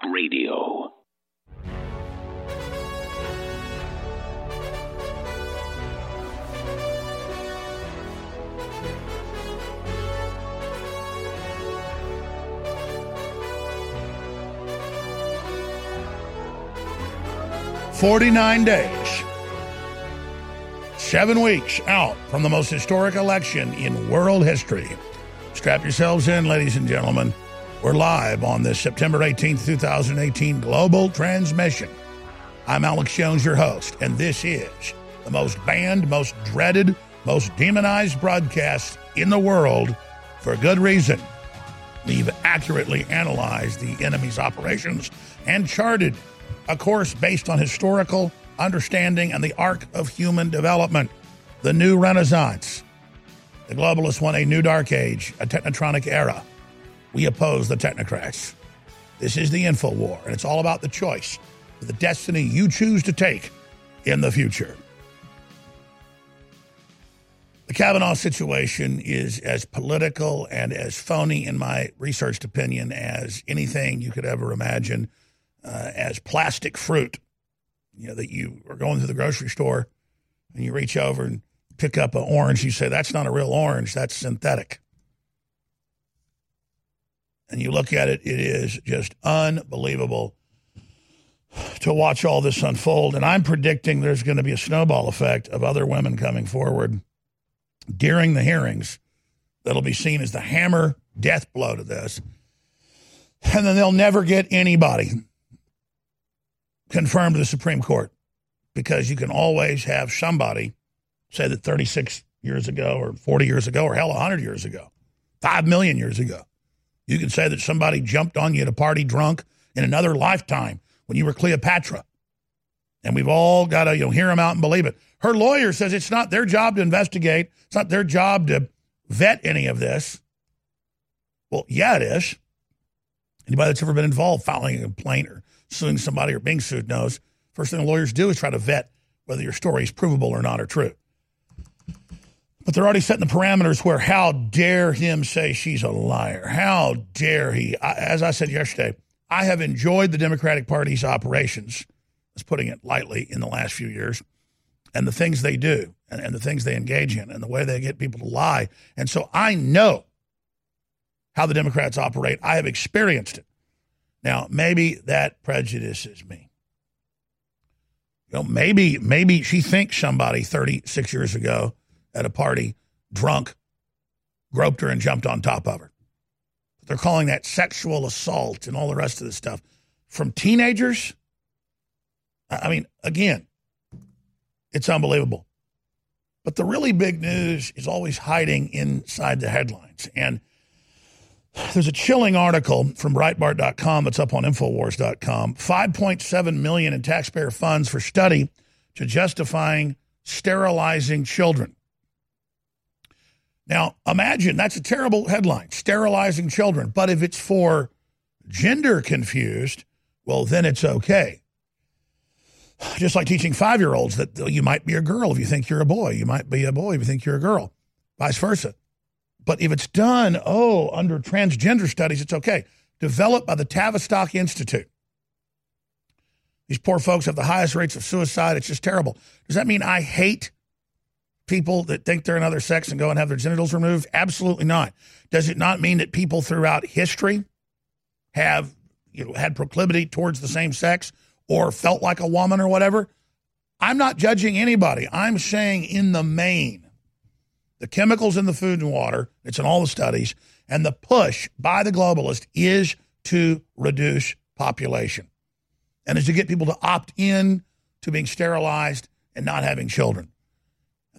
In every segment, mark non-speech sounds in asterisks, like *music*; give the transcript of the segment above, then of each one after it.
Talk Radio. Forty-nine days, seven weeks out from the most historic election in world history. Strap yourselves in, ladies and gentlemen. We're live on this September 18th, 2018 global transmission. I'm Alex Jones, your host, and this is the most banned, most dreaded, most demonized broadcast in the world for good reason. We've accurately analyzed the enemy's operations and charted a course based on historical understanding and the arc of human development, the new renaissance. The globalists want a new dark age, a technotronic era. We oppose the technocrats. This is the info war, and it's all about the choice, the destiny you choose to take in the future. The Kavanaugh situation is as political and as phony, in my researched opinion, as anything you could ever imagine, uh, as plastic fruit. You know, that you are going to the grocery store and you reach over and pick up an orange, you say, that's not a real orange, that's synthetic. And you look at it, it is just unbelievable to watch all this unfold. And I'm predicting there's going to be a snowball effect of other women coming forward during the hearings that'll be seen as the hammer death blow to this. And then they'll never get anybody confirmed to the Supreme Court because you can always have somebody say that 36 years ago or 40 years ago or hell 100 years ago 5 million years ago you can say that somebody jumped on you at a party drunk in another lifetime when you were cleopatra. And we've all got to you know hear them out and believe it. Her lawyer says it's not their job to investigate. It's not their job to vet any of this. Well yeah it is. Anybody that's ever been involved filing a complaint or suing somebody or being sued knows first thing lawyers do is try to vet whether your story is provable or not or true but they're already setting the parameters where how dare him say she's a liar? How dare he? I, as I said yesterday, I have enjoyed the Democratic Party's operations, that's putting it lightly, in the last few years, and the things they do and, and the things they engage in and the way they get people to lie. And so I know how the Democrats operate. I have experienced it. Now, maybe that prejudices me. You know, maybe maybe she thinks somebody 36 years ago at a party, drunk, groped her and jumped on top of her. They're calling that sexual assault and all the rest of this stuff. From teenagers, I mean, again, it's unbelievable. But the really big news is always hiding inside the headlines. And there's a chilling article from Breitbart.com that's up on Infowars.com. 5.7 million in taxpayer funds for study to justifying sterilizing children. Now, imagine that's a terrible headline, sterilizing children. But if it's for gender confused, well, then it's okay. *sighs* Just like teaching five year olds that oh, you might be a girl if you think you're a boy, you might be a boy if you think you're a girl, vice versa. But if it's done, oh, under transgender studies, it's okay. Developed by the Tavistock Institute. These poor folks have the highest rates of suicide. It's just terrible. Does that mean I hate people that think they're another sex and go and have their genitals removed? Absolutely not. Does it not mean that people throughout history have you know had proclivity towards the same sex or felt like a woman or whatever? I'm not judging anybody. I'm saying in the main, the chemicals in the food and water, it's in all the studies, and the push by the globalist is to reduce population and is to get people to opt in to being sterilized and not having children.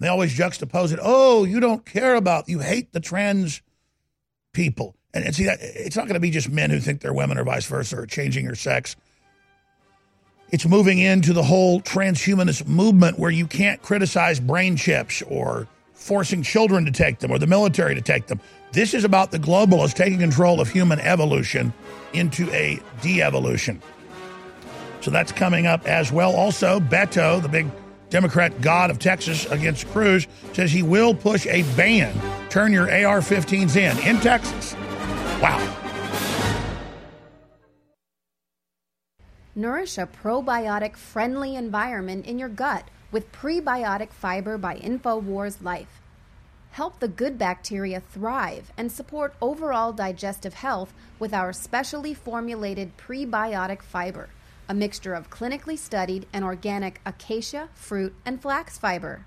And they always juxtapose it. Oh, you don't care about, you hate the trans people. And, and see, that it's not going to be just men who think they're women or vice versa or changing your sex. It's moving into the whole transhumanist movement where you can't criticize brain chips or forcing children to take them or the military to take them. This is about the globalists taking control of human evolution into a de evolution. So that's coming up as well. Also, Beto, the big Democrat god of Texas against Cruz, says he will push a ban. Turn your AR 15s in in Texas. Wow. Nourish a probiotic friendly environment in your gut with Prebiotic Fiber by InfoWars Life. Help the good bacteria thrive and support overall digestive health with our specially formulated prebiotic fiber, a mixture of clinically studied and organic acacia, fruit, and flax fiber.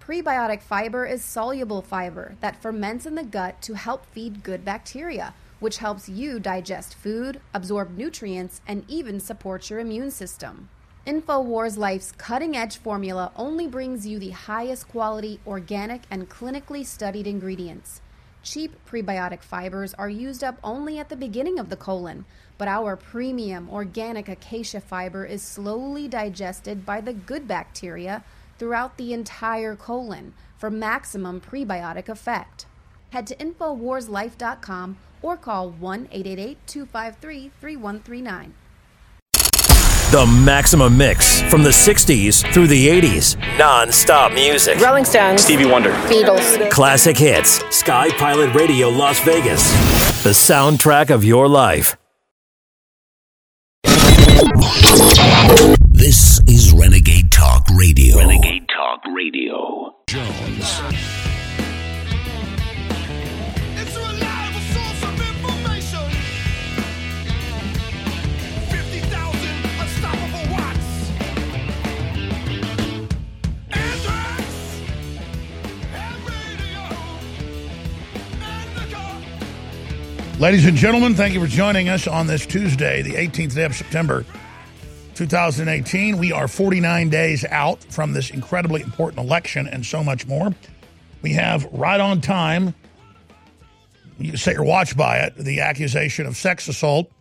Prebiotic fiber is soluble fiber that ferments in the gut to help feed good bacteria, which helps you digest food, absorb nutrients, and even support your immune system. InfoWars Life's cutting edge formula only brings you the highest quality, organic, and clinically studied ingredients. Cheap prebiotic fibers are used up only at the beginning of the colon, but our premium organic acacia fiber is slowly digested by the good bacteria throughout the entire colon for maximum prebiotic effect. Head to InfoWarsLife.com or call 1 888 253 3139. The Maximum Mix from the 60s through the 80s. Non stop music. Rolling Stones. Stevie Wonder. Beatles. Classic hits. Sky Pilot Radio Las Vegas. The soundtrack of your life. This is Renegade Talk Radio. Renegade Talk Radio. Jones. Ladies and gentlemen, thank you for joining us on this Tuesday, the 18th day of September, 2018. We are 49 days out from this incredibly important election and so much more. We have right on time, you set your watch by it, the accusation of sex assault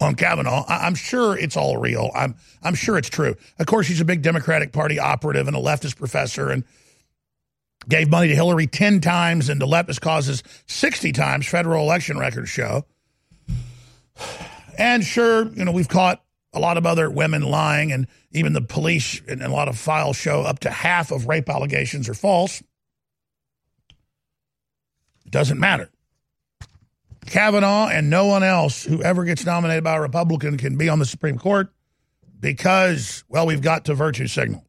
on Kavanaugh. I- I'm sure it's all real. I'm I'm sure it's true. Of course, he's a big Democratic Party operative and a leftist professor, and gave money to Hillary 10 times and to leftist causes 60 times, federal election records show. And sure, you know, we've caught a lot of other women lying, and even the police and a lot of files show up to half of rape allegations are false. It doesn't matter. Kavanaugh and no one else who ever gets nominated by a Republican can be on the Supreme Court because, well, we've got to virtue signal.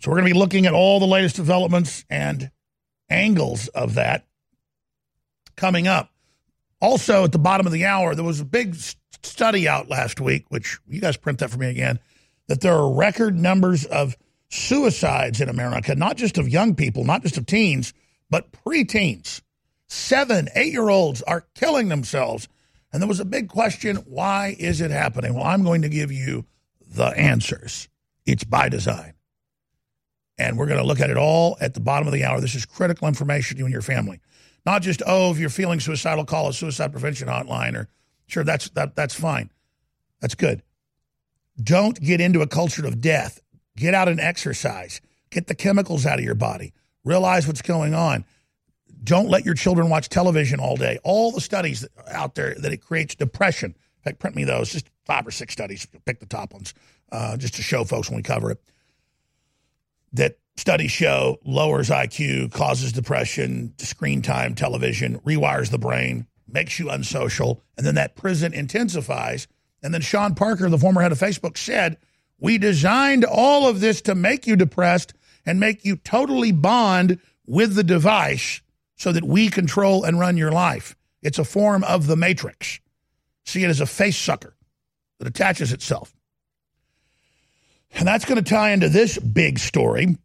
So we're going to be looking at all the latest developments and angles of that coming up. Also, at the bottom of the hour, there was a big study out last week, which you guys print that for me again, that there are record numbers of suicides in America, not just of young people, not just of teens, but preteens. Seven, eight year olds are killing themselves. And there was a big question why is it happening? Well, I'm going to give you the answers. It's by design. And we're going to look at it all at the bottom of the hour. This is critical information to you and your family. Not just, oh, if you're feeling suicidal, call a suicide prevention hotline or sure, that's that that's fine. That's good. Don't get into a culture of death. Get out and exercise. Get the chemicals out of your body. Realize what's going on. Don't let your children watch television all day. All the studies out there that it creates depression. In fact, print me those. Just five or six studies. Pick the top ones, uh, just to show folks when we cover it that studies show lowers IQ, causes depression, screen time, television, rewires the brain, makes you unsocial, and then that prison intensifies. And then Sean Parker, the former head of Facebook, said, We designed all of this to make you depressed and make you totally bond with the device so that we control and run your life. It's a form of the matrix. See it as a face sucker that attaches itself. And that's going to tie into this big story.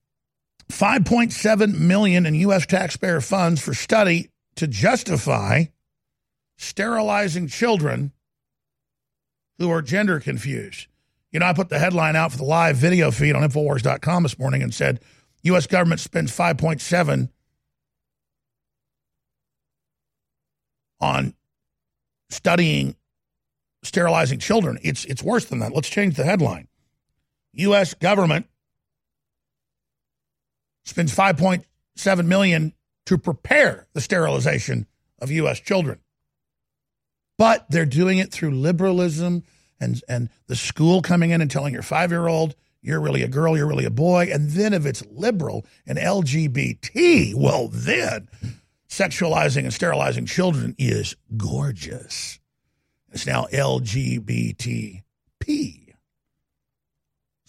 5.7 million in US taxpayer funds for study to justify sterilizing children who are gender confused. You know, I put the headline out for the live video feed on infowars.com this morning and said US government spends 5.7 on studying sterilizing children. It's it's worse than that. Let's change the headline. U.S. government spends 5.7 million to prepare the sterilization of U.S. children, but they're doing it through liberalism and and the school coming in and telling your five year old you're really a girl, you're really a boy, and then if it's liberal and LGBT, well then sexualizing and sterilizing children is gorgeous. It's now LGBTP.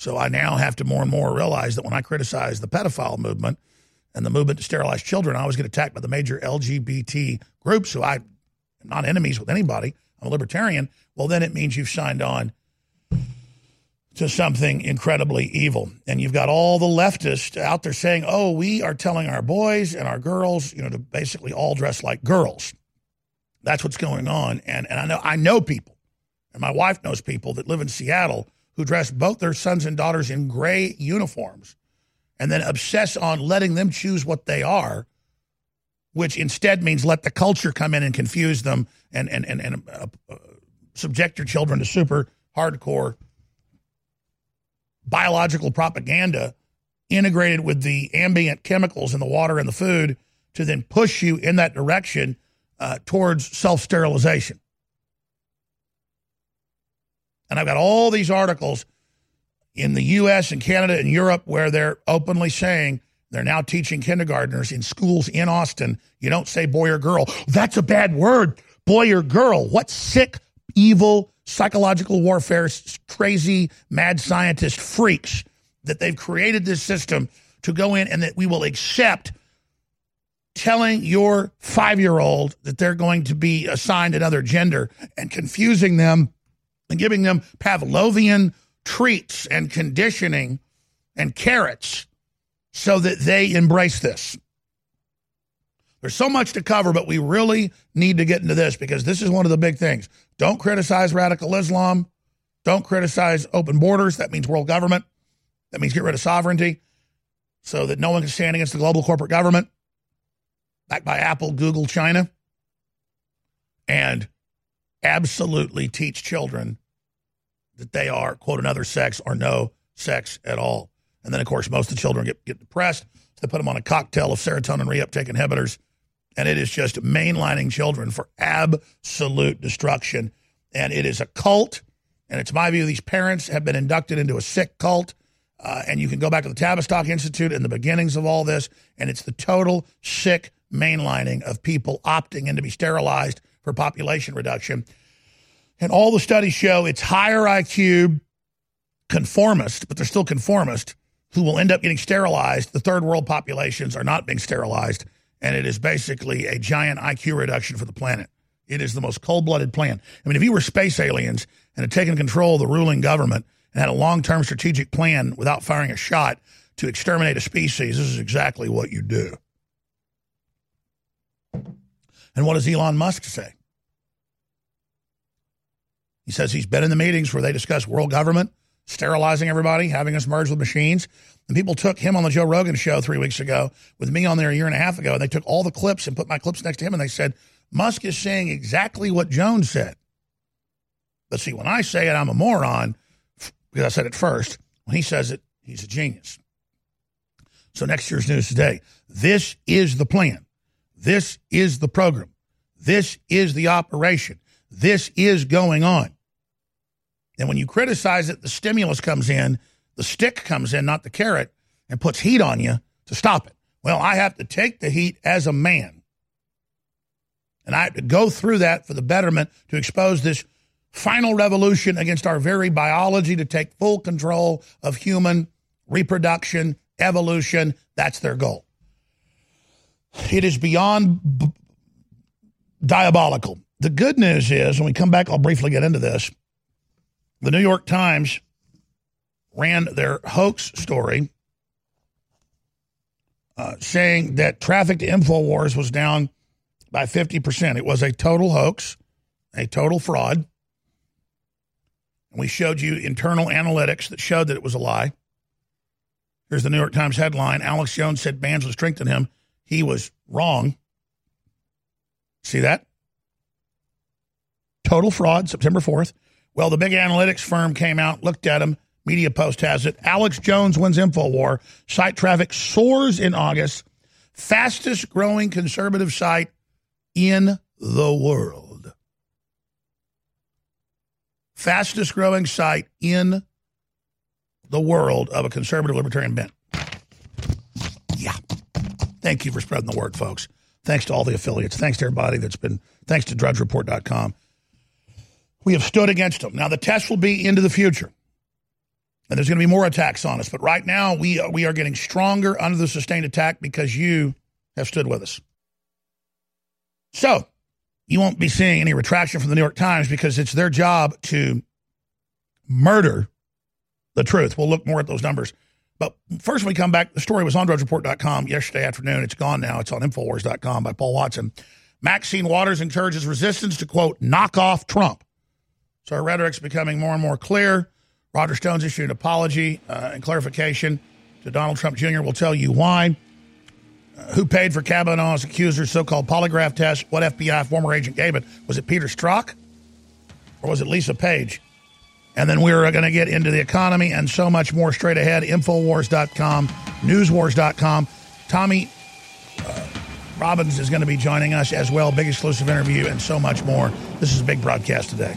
So I now have to more and more realize that when I criticize the pedophile movement and the movement to sterilize children, I always get attacked by the major LGBT groups who I am not enemies with anybody. I'm a libertarian. Well, then it means you've signed on to something incredibly evil. And you've got all the leftists out there saying, oh, we are telling our boys and our girls, you know, to basically all dress like girls. That's what's going on. And, and I know I know people, and my wife knows people that live in Seattle who dress both their sons and daughters in gray uniforms and then obsess on letting them choose what they are, which instead means let the culture come in and confuse them and, and, and, and uh, uh, subject your children to super hardcore biological propaganda integrated with the ambient chemicals in the water and the food to then push you in that direction uh, towards self sterilization. And I've got all these articles in the US and Canada and Europe where they're openly saying they're now teaching kindergartners in schools in Austin, you don't say boy or girl. That's a bad word. Boy or girl. What sick, evil, psychological warfare, crazy, mad scientist freaks that they've created this system to go in and that we will accept telling your five year old that they're going to be assigned another gender and confusing them and giving them Pavlovian treats and conditioning and carrots so that they embrace this. There's so much to cover, but we really need to get into this because this is one of the big things. Don't criticize radical Islam. Don't criticize open borders. That means world government. That means get rid of sovereignty so that no one can stand against the global corporate government backed by Apple, Google, China. And absolutely teach children that they are, quote, another sex or no sex at all. And then, of course, most of the children get, get depressed. So they put them on a cocktail of serotonin reuptake inhibitors. And it is just mainlining children for absolute destruction. And it is a cult. And it's my view these parents have been inducted into a sick cult. Uh, and you can go back to the Tavistock Institute and the beginnings of all this. And it's the total sick mainlining of people opting in to be sterilized for population reduction. And all the studies show it's higher IQ conformist, but they're still conformist, who will end up getting sterilized. The third world populations are not being sterilized. And it is basically a giant IQ reduction for the planet. It is the most cold blooded plan. I mean, if you were space aliens and had taken control of the ruling government and had a long term strategic plan without firing a shot to exterminate a species, this is exactly what you do. And what does Elon Musk say? He says he's been in the meetings where they discuss world government, sterilizing everybody, having us merge with machines. And people took him on the Joe Rogan show three weeks ago with me on there a year and a half ago. And they took all the clips and put my clips next to him and they said, Musk is saying exactly what Jones said. But see, when I say it, I'm a moron because I said it first. When he says it, he's a genius. So next year's news today. This is the plan. This is the program. This is the operation. This is going on. And when you criticize it, the stimulus comes in, the stick comes in, not the carrot, and puts heat on you to stop it. Well, I have to take the heat as a man. And I have to go through that for the betterment to expose this final revolution against our very biology to take full control of human reproduction, evolution. That's their goal. It is beyond b- diabolical. The good news is, when we come back, I'll briefly get into this. The New York Times ran their hoax story uh, saying that traffic to InfoWars was down by 50%. It was a total hoax, a total fraud. We showed you internal analytics that showed that it was a lie. Here's the New York Times headline Alex Jones said bans would strengthen him. He was wrong. See that? Total fraud, September 4th. Well, the big analytics firm came out, looked at him. Media Post has it. Alex Jones wins InfoWar. Site traffic soars in August. Fastest growing conservative site in the world. Fastest growing site in the world of a conservative libertarian bent. Thank you for spreading the word, folks. Thanks to all the affiliates. Thanks to everybody that's been, thanks to drudgereport.com. We have stood against them. Now, the test will be into the future. And there's going to be more attacks on us. But right now, we, uh, we are getting stronger under the sustained attack because you have stood with us. So, you won't be seeing any retraction from the New York Times because it's their job to murder the truth. We'll look more at those numbers. But first, we come back, the story was on drudgereport.com yesterday afternoon. It's gone now. It's on Infowars.com by Paul Watson. Maxine Waters encourages resistance to, quote, knock off Trump. So our rhetoric's becoming more and more clear. Roger Stone's issued an apology uh, and clarification to Donald Trump Jr. We'll tell you why. Uh, who paid for Kavanaugh's accuser's so called polygraph test? What FBI former agent gave it? Was it Peter Strzok? Or was it Lisa Page? And then we're going to get into the economy and so much more straight ahead. Infowars.com, newswars.com. Tommy uh, Robbins is going to be joining us as well. Big exclusive interview and so much more. This is a big broadcast today.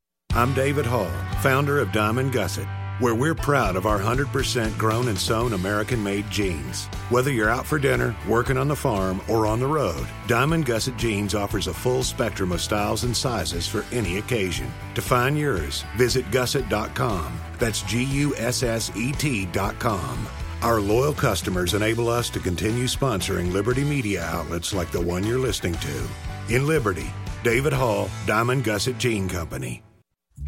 I'm David Hall, founder of Diamond Gusset, where we're proud of our 100% grown and sewn American made jeans. Whether you're out for dinner, working on the farm, or on the road, Diamond Gusset Jeans offers a full spectrum of styles and sizes for any occasion. To find yours, visit gusset.com. That's G U S S E T.com. Our loyal customers enable us to continue sponsoring Liberty media outlets like the one you're listening to. In Liberty, David Hall, Diamond Gusset Jean Company.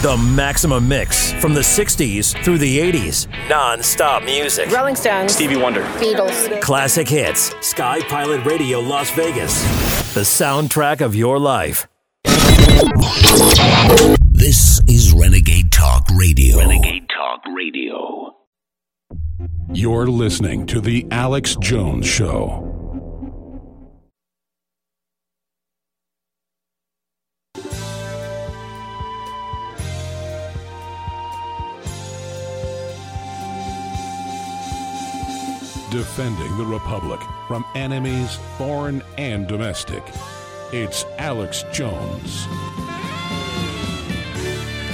The Maximum Mix from the 60s through the 80s. Non stop music. Rolling Stones. Stevie Wonder. Beatles. Classic hits. Sky Pilot Radio Las Vegas. The soundtrack of your life. This is Renegade Talk Radio. Renegade Talk Radio. You're listening to The Alex Jones Show. Defending the Republic from enemies, foreign and domestic. It's Alex Jones.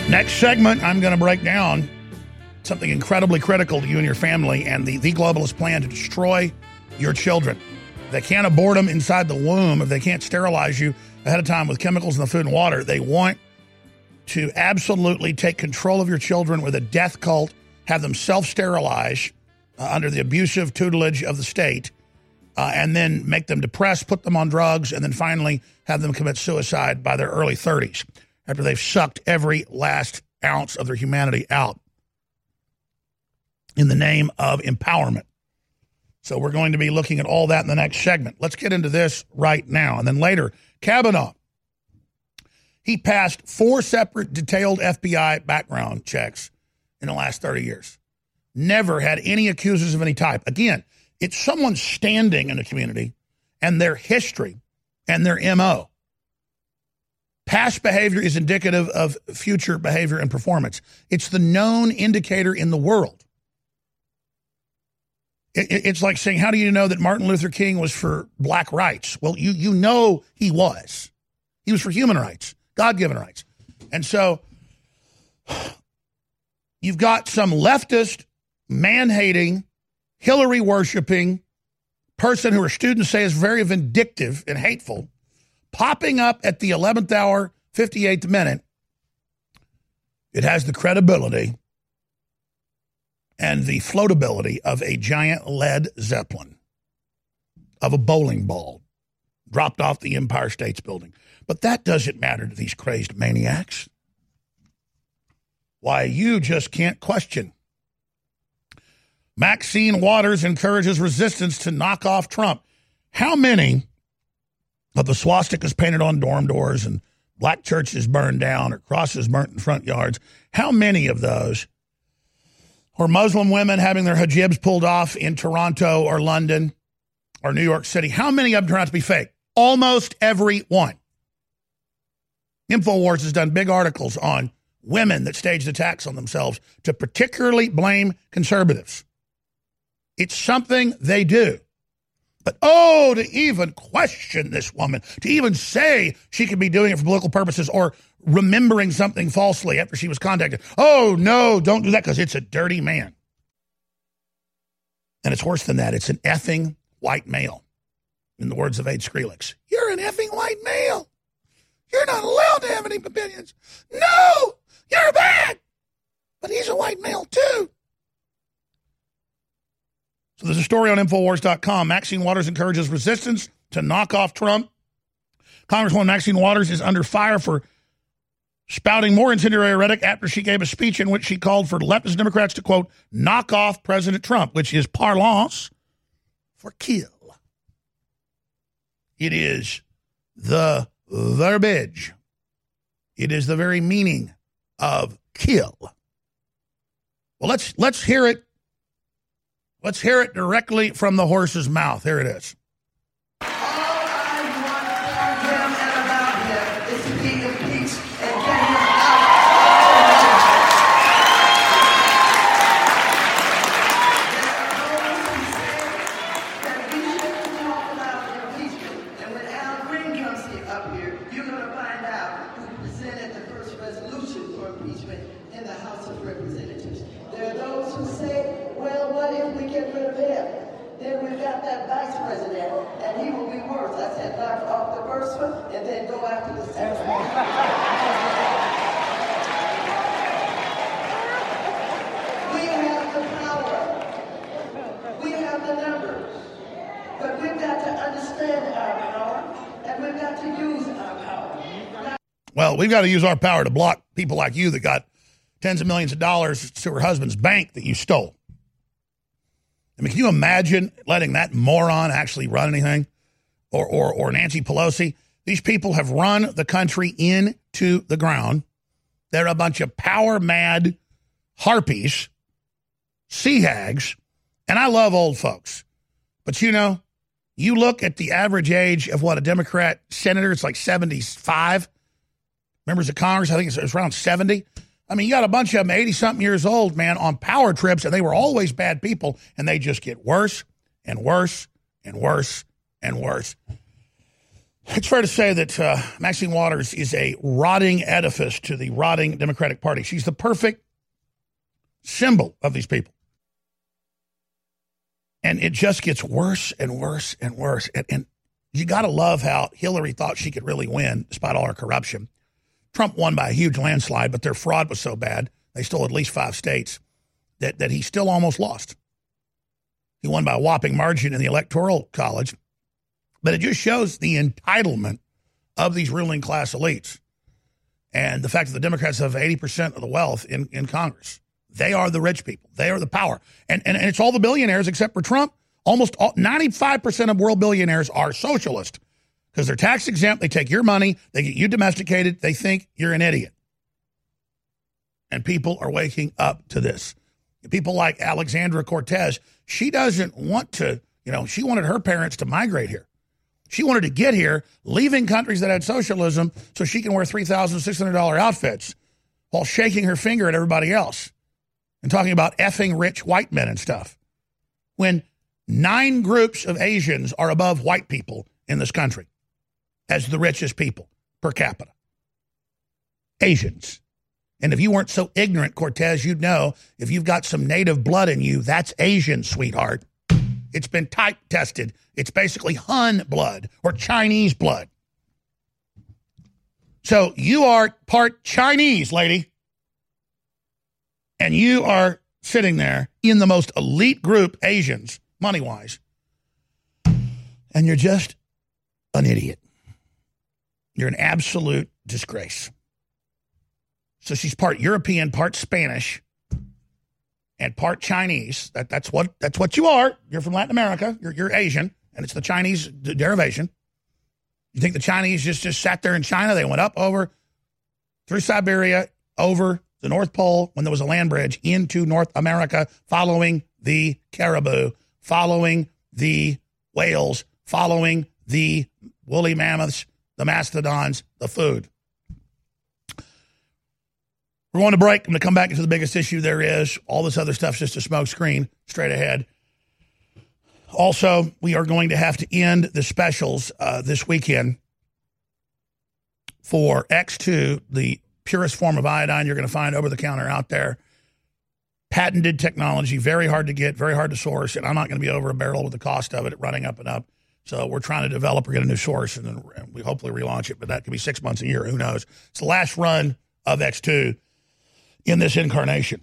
Next segment, I'm going to break down something incredibly critical to you and your family and the, the globalist plan to destroy your children. They can't abort them inside the womb if they can't sterilize you ahead of time with chemicals in the food and water. They want to absolutely take control of your children with a death cult, have them self sterilize uh, under the abusive tutelage of the state, uh, and then make them depressed, put them on drugs, and then finally have them commit suicide by their early 30s after they've sucked every last ounce of their humanity out in the name of empowerment. So we're going to be looking at all that in the next segment. Let's get into this right now. And then later, Kavanaugh. He passed four separate detailed FBI background checks in the last 30 years. Never had any accusers of any type. Again, it's someone standing in the community and their history and their MO. Past behavior is indicative of future behavior and performance. It's the known indicator in the world. It's like saying, how do you know that Martin Luther King was for black rights? Well, you, you know he was. He was for human rights, God given rights. And so *sighs* you've got some leftist, man hating, Hillary worshiping person who her students say is very vindictive and hateful popping up at the 11th hour, 58th minute. It has the credibility and the floatability of a giant lead zeppelin, of a bowling ball dropped off the Empire States Building. But that doesn't matter to these crazed maniacs. Why, you just can't question. Maxine Waters encourages resistance to knock off Trump. How many of the swastikas painted on dorm doors and black churches burned down or crosses burnt in front yards, how many of those or Muslim women having their hijabs pulled off in Toronto or London or New York City. How many of them turn out to be fake? Almost every one. InfoWars has done big articles on women that staged attacks on themselves to particularly blame conservatives. It's something they do. But oh, to even question this woman, to even say she could be doing it for political purposes or remembering something falsely after she was contacted. Oh, no, don't do that because it's a dirty man. And it's worse than that. It's an effing white male, in the words of Aid Skrillex. You're an effing white male. You're not allowed to have any opinions. No, you're bad. But he's a white male, too. So there's a story on Infowars.com. Maxine Waters encourages resistance to knock off Trump. Congresswoman Maxine Waters is under fire for spouting more incendiary rhetoric after she gave a speech in which she called for leftist Democrats to, quote, knock off President Trump, which is parlance for kill. It is the verbiage, it is the very meaning of kill. Well, let's let's hear it. Let's hear it directly from the horse's mouth. Here it is. in the House of Representatives. There are those who say, well, what if we get rid of him? Then we've got that vice president, and he will be worse. I said, knock off the first one, and then go after the second one. we have the power. We have the numbers. But we've got to understand our power, and we've got to use our power. Well, we've got to use our power to block people like you that got tens of millions of dollars to her husband's bank that you stole. I mean, can you imagine letting that moron actually run anything? Or, or, or Nancy Pelosi? These people have run the country into the ground. They're a bunch of power mad harpies, sea hags, and I love old folks. But you know, you look at the average age of what a Democrat senator, it's like 75 members of Congress. I think it's, it's around 70. I mean, you got a bunch of them 80 something years old, man, on power trips, and they were always bad people, and they just get worse and worse and worse and worse. It's fair to say that uh, Maxine Waters is a rotting edifice to the rotting Democratic Party. She's the perfect symbol of these people. And it just gets worse and worse and worse. And, and you got to love how Hillary thought she could really win despite all her corruption. Trump won by a huge landslide, but their fraud was so bad, they stole at least five states, that, that he still almost lost. He won by a whopping margin in the Electoral College. But it just shows the entitlement of these ruling class elites and the fact that the Democrats have 80% of the wealth in, in Congress. They are the rich people. They are the power. And, and, and it's all the billionaires except for Trump. Almost all, 95% of world billionaires are socialist because they're tax exempt. They take your money, they get you domesticated, they think you're an idiot. And people are waking up to this. People like Alexandra Cortez, she doesn't want to, you know, she wanted her parents to migrate here. She wanted to get here, leaving countries that had socialism so she can wear $3,600 outfits while shaking her finger at everybody else and talking about effing rich white men and stuff. When nine groups of Asians are above white people in this country as the richest people per capita. Asians. And if you weren't so ignorant, Cortez, you'd know if you've got some native blood in you, that's Asian, sweetheart. It's been type tested. It's basically Hun blood or Chinese blood. So you are part Chinese, lady. And you are sitting there in the most elite group, Asians, money wise. And you're just an idiot. You're an absolute disgrace. So she's part European, part Spanish, and part Chinese. That, that's what that's what you are. You're from Latin America. You're, you're Asian, and it's the Chinese derivation. You think the Chinese just just sat there in China? They went up over through Siberia, over the North Pole when there was a land bridge into North America, following the caribou, following the whales, following the woolly mammoths, the mastodons, the food. We're going to break. I'm going to come back into the biggest issue there is. All this other stuff's just a smoke screen straight ahead. Also, we are going to have to end the specials uh, this weekend for X2, the purest form of iodine you're going to find over the counter out there. Patented technology, very hard to get, very hard to source, and I'm not going to be over a barrel with the cost of it running up and up. So we're trying to develop or get a new source, and then we hopefully relaunch it. But that could be six months, a year, who knows? It's the last run of X2 in this incarnation.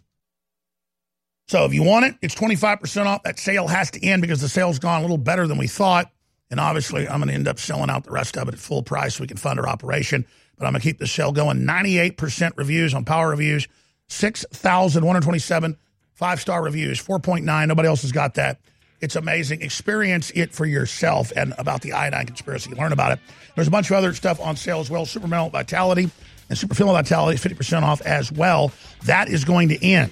So if you want it, it's 25% off. That sale has to end because the sale's gone a little better than we thought. And obviously, I'm going to end up selling out the rest of it at full price so we can fund our operation. But I'm going to keep the sale going. 98% reviews on Power Reviews, 6,127 five star reviews, 4.9. Nobody else has got that. It's amazing. Experience it for yourself and about the iodine conspiracy. Learn about it. There's a bunch of other stuff on sale as well. Super Male Vitality and Super Female Vitality is 50% off as well. That is going to end.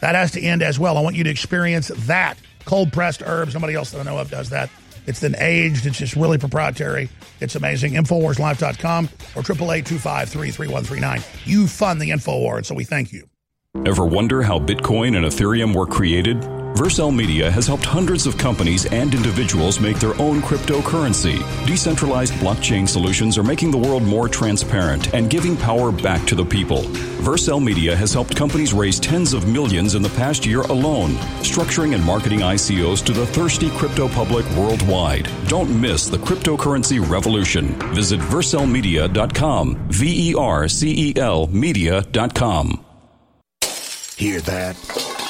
That has to end as well. I want you to experience that. Cold pressed herbs. Nobody else that I know of does that. It's then aged. It's just really proprietary. It's amazing. Infowarslife.com or 888 You fund the InfoWar, and so we thank you. Ever wonder how Bitcoin and Ethereum were created? Vercel Media has helped hundreds of companies and individuals make their own cryptocurrency. Decentralized blockchain solutions are making the world more transparent and giving power back to the people. Vercel Media has helped companies raise tens of millions in the past year alone, structuring and marketing ICOs to the thirsty crypto public worldwide. Don't miss the cryptocurrency revolution. Visit vercelmedia.com, V E R C E L media.com. Hear that?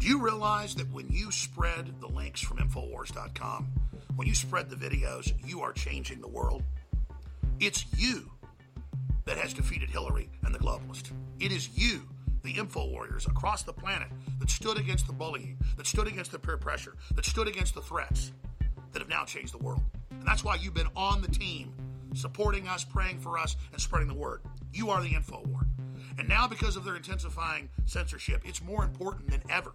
Do you realize that when you spread the links from Infowars.com, when you spread the videos, you are changing the world? It's you that has defeated Hillary and the globalists. It is you, the info warriors across the planet, that stood against the bullying, that stood against the peer pressure, that stood against the threats, that have now changed the world. And that's why you've been on the team, supporting us, praying for us, and spreading the word. You are the info war. And now, because of their intensifying censorship, it's more important than ever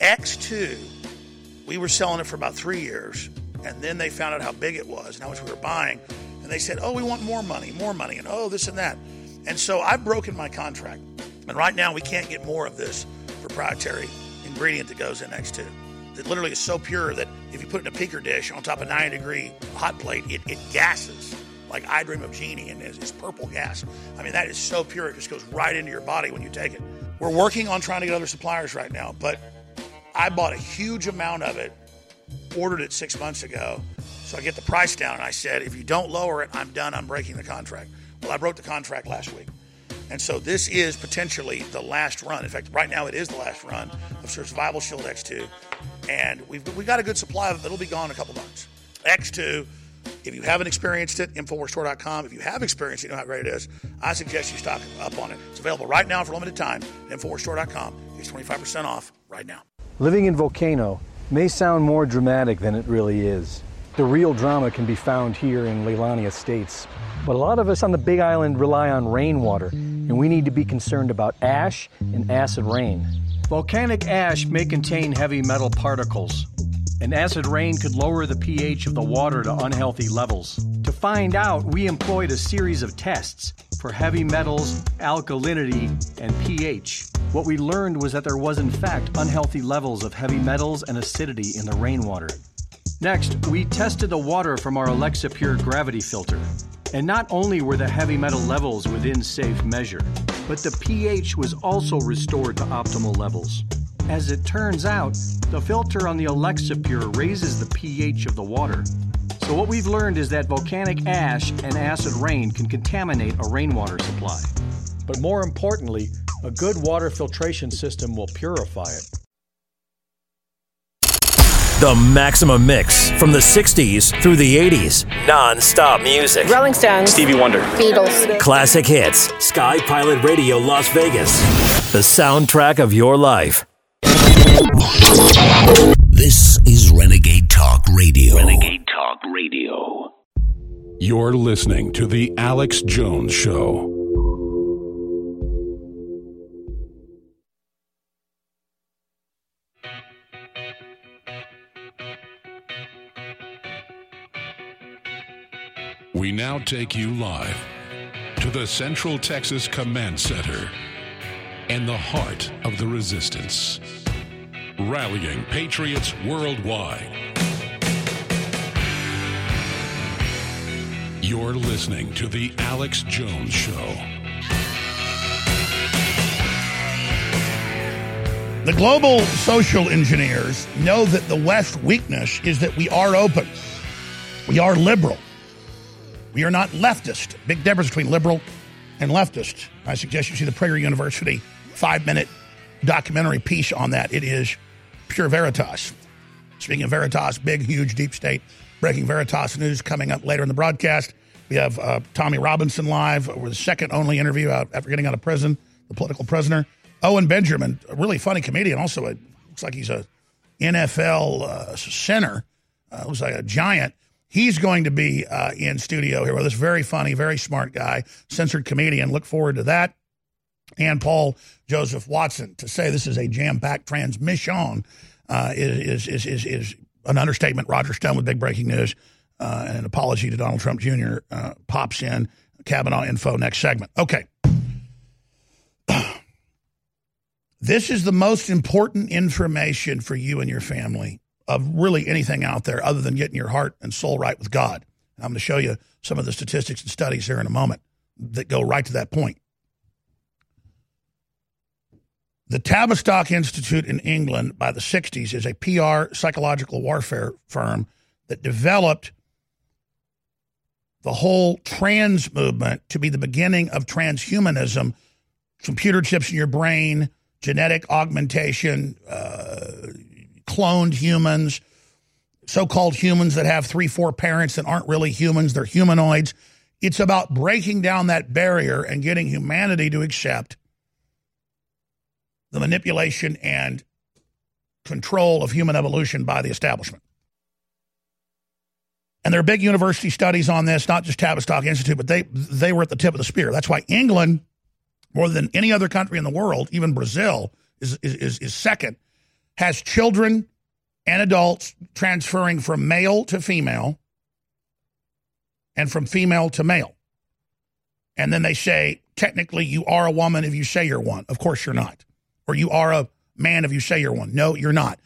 X2, we were selling it for about three years, and then they found out how big it was and how much we were buying, and they said, "Oh, we want more money, more money," and oh, this and that. And so I've broken my contract, and right now we can't get more of this proprietary ingredient that goes in X2. That literally is so pure that if you put it in a peaker dish on top of a 90 degree hot plate, it, it gases like I Dream of Jeannie and it's, purple gas. I mean, that is so pure, it just goes right into your body when you take it. We're working on trying to get other suppliers right now, but I bought a huge amount of it, ordered it six months ago. So I get the price down, and I said, if you don't lower it, I'm done. I'm breaking the contract. Well, I broke the contract last week. And so this is potentially the last run. In fact, right now it is the last run of Survival Shield X2. And we've, we've got a good supply of it. It'll be gone in a couple months. X2, if you haven't experienced it, InfoWarsStore.com. If you have experienced it, you know how great it is. I suggest you stock up on it. It's available right now for a limited time InfoWarsStore.com. It's 25% off right now. Living in Volcano may sound more dramatic than it really is. The real drama can be found here in Leilani Estates. But a lot of us on the Big Island rely on rainwater, and we need to be concerned about ash and acid rain. Volcanic ash may contain heavy metal particles, and acid rain could lower the pH of the water to unhealthy levels. To find out, we employed a series of tests for heavy metals, alkalinity, and pH. What we learned was that there was, in fact, unhealthy levels of heavy metals and acidity in the rainwater. Next, we tested the water from our Alexa Pure gravity filter. And not only were the heavy metal levels within safe measure, but the pH was also restored to optimal levels. As it turns out, the filter on the Alexa Pure raises the pH of the water. So, what we've learned is that volcanic ash and acid rain can contaminate a rainwater supply. But more importantly, a good water filtration system will purify it. The Maximum Mix from the 60s through the 80s. Non stop music. Rolling Stones. Stevie Wonder. Beatles. Classic hits. Sky Pilot Radio Las Vegas. The soundtrack of your life. This is Renegade Talk Radio. Renegade Talk Radio. You're listening to The Alex Jones Show. We now take you live to the Central Texas Command Center and the heart of the resistance, rallying patriots worldwide. You're listening to The Alex Jones Show. The global social engineers know that the West weakness is that we are open. We are liberal. We are not leftist. Big difference between liberal and leftist. I suggest you see the Prager University five minute documentary piece on that. It is pure Veritas. Speaking of Veritas, big, huge, deep state breaking Veritas news coming up later in the broadcast. We have uh, Tommy Robinson live. We're the second only interview out after getting out of prison, the political prisoner. Owen Benjamin, a really funny comedian, also a, looks like he's a NFL uh, center, uh, looks like a giant. He's going to be uh, in studio here with us. Very funny, very smart guy, censored comedian. Look forward to that. And Paul Joseph Watson. To say this is a jam-packed transmission uh, is, is, is, is an understatement. Roger Stone with big breaking news. Uh, and an apology to Donald Trump Jr. Uh, pops in. Kavanaugh info next segment. Okay. *clears throat* This is the most important information for you and your family of really anything out there other than getting your heart and soul right with God. And I'm going to show you some of the statistics and studies here in a moment that go right to that point. The Tavistock Institute in England by the 60s is a PR psychological warfare firm that developed the whole trans movement to be the beginning of transhumanism, computer chips in your brain, genetic augmentation, uh, cloned humans, so called humans that have three, four parents that aren't really humans, they're humanoids. It's about breaking down that barrier and getting humanity to accept the manipulation and control of human evolution by the establishment. And there are big university studies on this, not just Tavistock Institute, but they they were at the tip of the spear. That's why England, more than any other country in the world, even Brazil is is, is second, has children and adults transferring from male to female and from female to male. And then they say, technically, you are a woman if you say you're one. Of course, you're not. Or you are a man if you say you're one. No, you're not.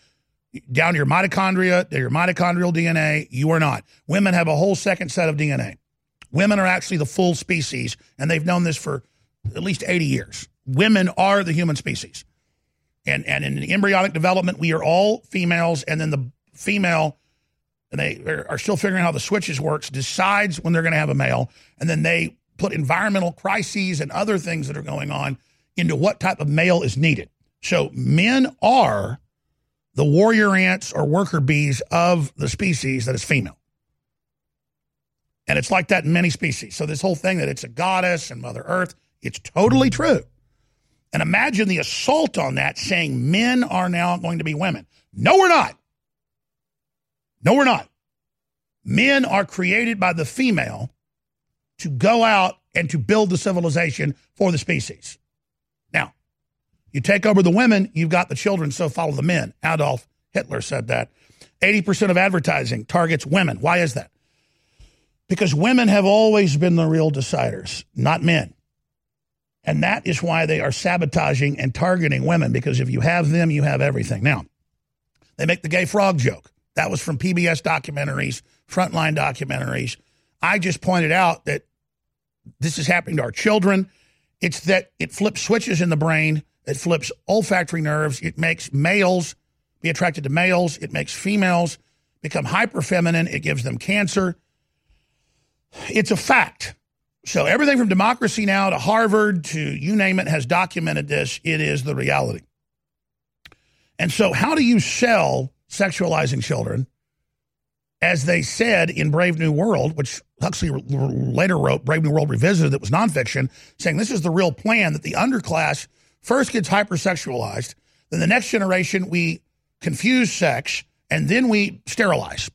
Down to your mitochondria, to your mitochondrial DNA, you are not. Women have a whole second set of DNA. Women are actually the full species, and they've known this for at least 80 years. Women are the human species. And, and in embryonic development, we are all females, and then the female, and they are still figuring out how the switches works, decides when they're going to have a male, and then they put environmental crises and other things that are going on into what type of male is needed. So men are the warrior ants or worker bees of the species that is female. And it's like that in many species. So this whole thing that it's a goddess and Mother Earth, it's totally true. And imagine the assault on that saying men are now going to be women. No, we're not. No, we're not. Men are created by the female to go out and to build the civilization for the species. Now, you take over the women, you've got the children, so follow the men. Adolf Hitler said that. 80% of advertising targets women. Why is that? Because women have always been the real deciders, not men. And that is why they are sabotaging and targeting women, because if you have them, you have everything. Now, they make the gay frog joke. That was from PBS documentaries, frontline documentaries. I just pointed out that this is happening to our children. It's that it flips switches in the brain, it flips olfactory nerves, it makes males be attracted to males, it makes females become hyper feminine, it gives them cancer. It's a fact. So everything from democracy now to Harvard to you name it has documented this. It is the reality. And so, how do you sell sexualizing children? As they said in Brave New World, which Huxley later wrote, Brave New World Revisited, that was nonfiction, saying this is the real plan that the underclass first gets hypersexualized, then the next generation we confuse sex, and then we sterilize.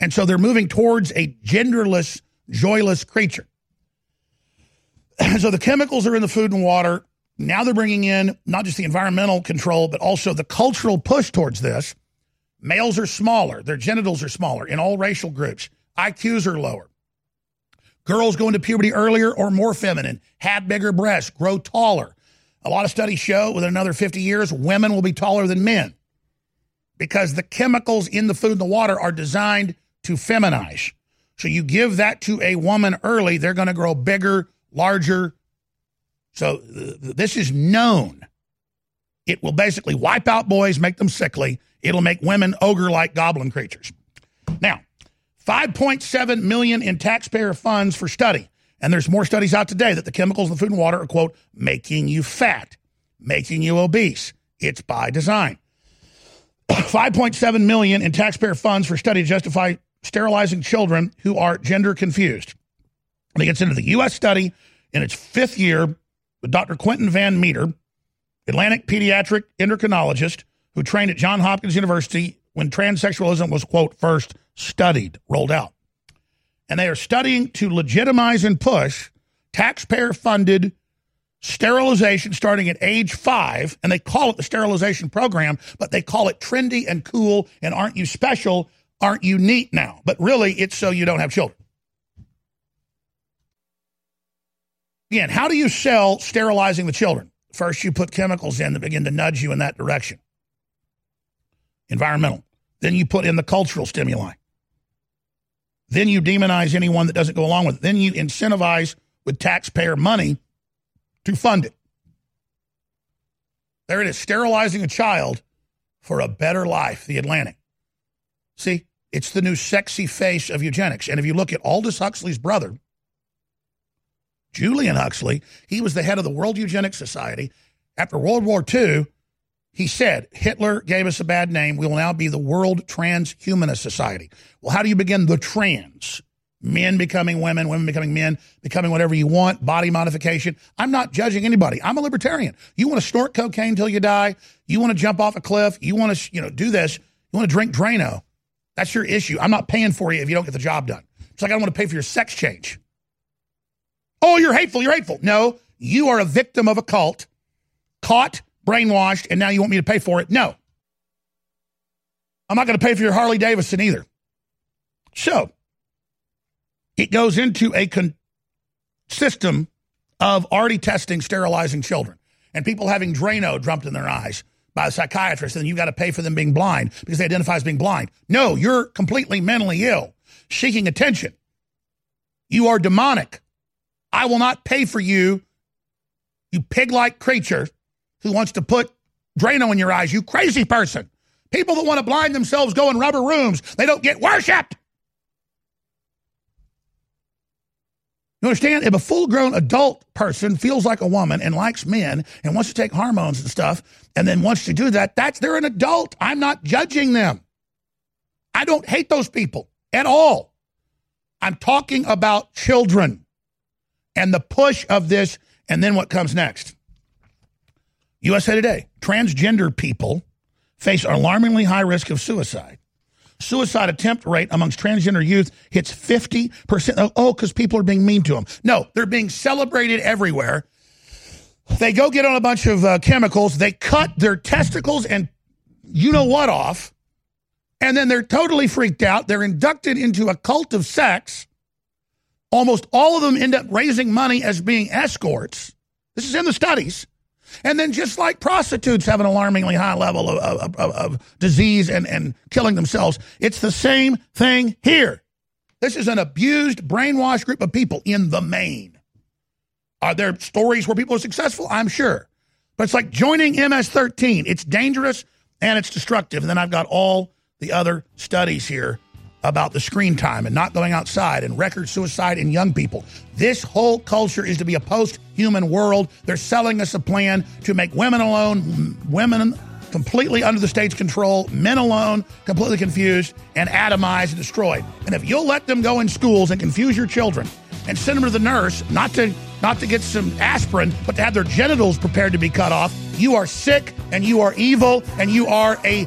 And so they're moving towards a genderless, joyless creature. *clears throat* so the chemicals are in the food and water. Now they're bringing in not just the environmental control, but also the cultural push towards this. Males are smaller, their genitals are smaller in all racial groups. IQs are lower. Girls go into puberty earlier or more feminine, have bigger breasts, grow taller. A lot of studies show within another 50 years, women will be taller than men because the chemicals in the food and the water are designed to feminize. So you give that to a woman early, they're going to grow bigger, larger. So th- this is known. It will basically wipe out boys, make them sickly. It'll make women ogre like goblin creatures. Now, 5.7 million in taxpayer funds for study. And there's more studies out today that the chemicals in the food and water are, quote, making you fat, making you obese. It's by design. *clears throat* 5.7 million in taxpayer funds for study to justify sterilizing children who are gender confused. And it gets into the U.S. study in its fifth year with Dr. Quentin Van Meter, Atlantic pediatric endocrinologist who trained at Johns Hopkins University when transsexualism was, quote, first studied, rolled out. And they are studying to legitimize and push taxpayer funded sterilization starting at age five. And they call it the sterilization program, but they call it trendy and cool. And aren't you special? Aren't you neat now? But really, it's so you don't have children. Again, how do you sell sterilizing the children? First, you put chemicals in that begin to nudge you in that direction. Environmental. Then you put in the cultural stimuli. Then you demonize anyone that doesn't go along with it. Then you incentivize with taxpayer money to fund it. There it is, sterilizing a child for a better life, the Atlantic. See, it's the new sexy face of eugenics. And if you look at Aldous Huxley's brother, Julian Huxley, he was the head of the World Eugenics Society. After World War II, he said, Hitler gave us a bad name. We will now be the World Transhumanist Society. Well, how do you begin the trans? Men becoming women, women becoming men, becoming whatever you want, body modification. I'm not judging anybody. I'm a libertarian. You want to snort cocaine until you die? You want to jump off a cliff? You want to, you know, do this? You want to drink Drano? That's your issue. I'm not paying for you if you don't get the job done. It's like I don't want to pay for your sex change. Oh, you're hateful. You're hateful. No, you are a victim of a cult, caught, brainwashed, and now you want me to pay for it. No. I'm not going to pay for your Harley Davidson either. So, it goes into a con- system of already testing sterilizing children and people having Drano dumped in their eyes by a psychiatrist, and you've got to pay for them being blind because they identify as being blind. No, you're completely mentally ill, seeking attention. You are demonic. I will not pay for you, you pig like creature who wants to put Drano in your eyes, you crazy person. People that want to blind themselves go in rubber rooms. They don't get worshiped. You understand? If a full grown adult person feels like a woman and likes men and wants to take hormones and stuff and then wants to do that, that's they're an adult. I'm not judging them. I don't hate those people at all. I'm talking about children and the push of this and then what comes next. USA Today transgender people face alarmingly high risk of suicide. Suicide attempt rate amongst transgender youth hits 50%. Oh, because people are being mean to them. No, they're being celebrated everywhere. They go get on a bunch of uh, chemicals, they cut their testicles and you know what off, and then they're totally freaked out. They're inducted into a cult of sex. Almost all of them end up raising money as being escorts. This is in the studies. And then, just like prostitutes have an alarmingly high level of, of, of, disease and, and killing themselves, it's the same thing here. This is an abused, brainwashed group of people in the main. Are there stories where people are successful? I'm sure. But it's like joining MS 13. It's dangerous and it's destructive. And then I've got all the other studies here about the screen time and not going outside and record suicide in young people. This whole culture is to be a post human world. They're selling us a plan to make women alone, women completely under the state's control, men alone, completely confused and atomized and destroyed. And if you'll let them go in schools and confuse your children and send them to the nurse, not to not to get some aspirin, but to have their genitals prepared to be cut off, you are sick and you are evil and you are a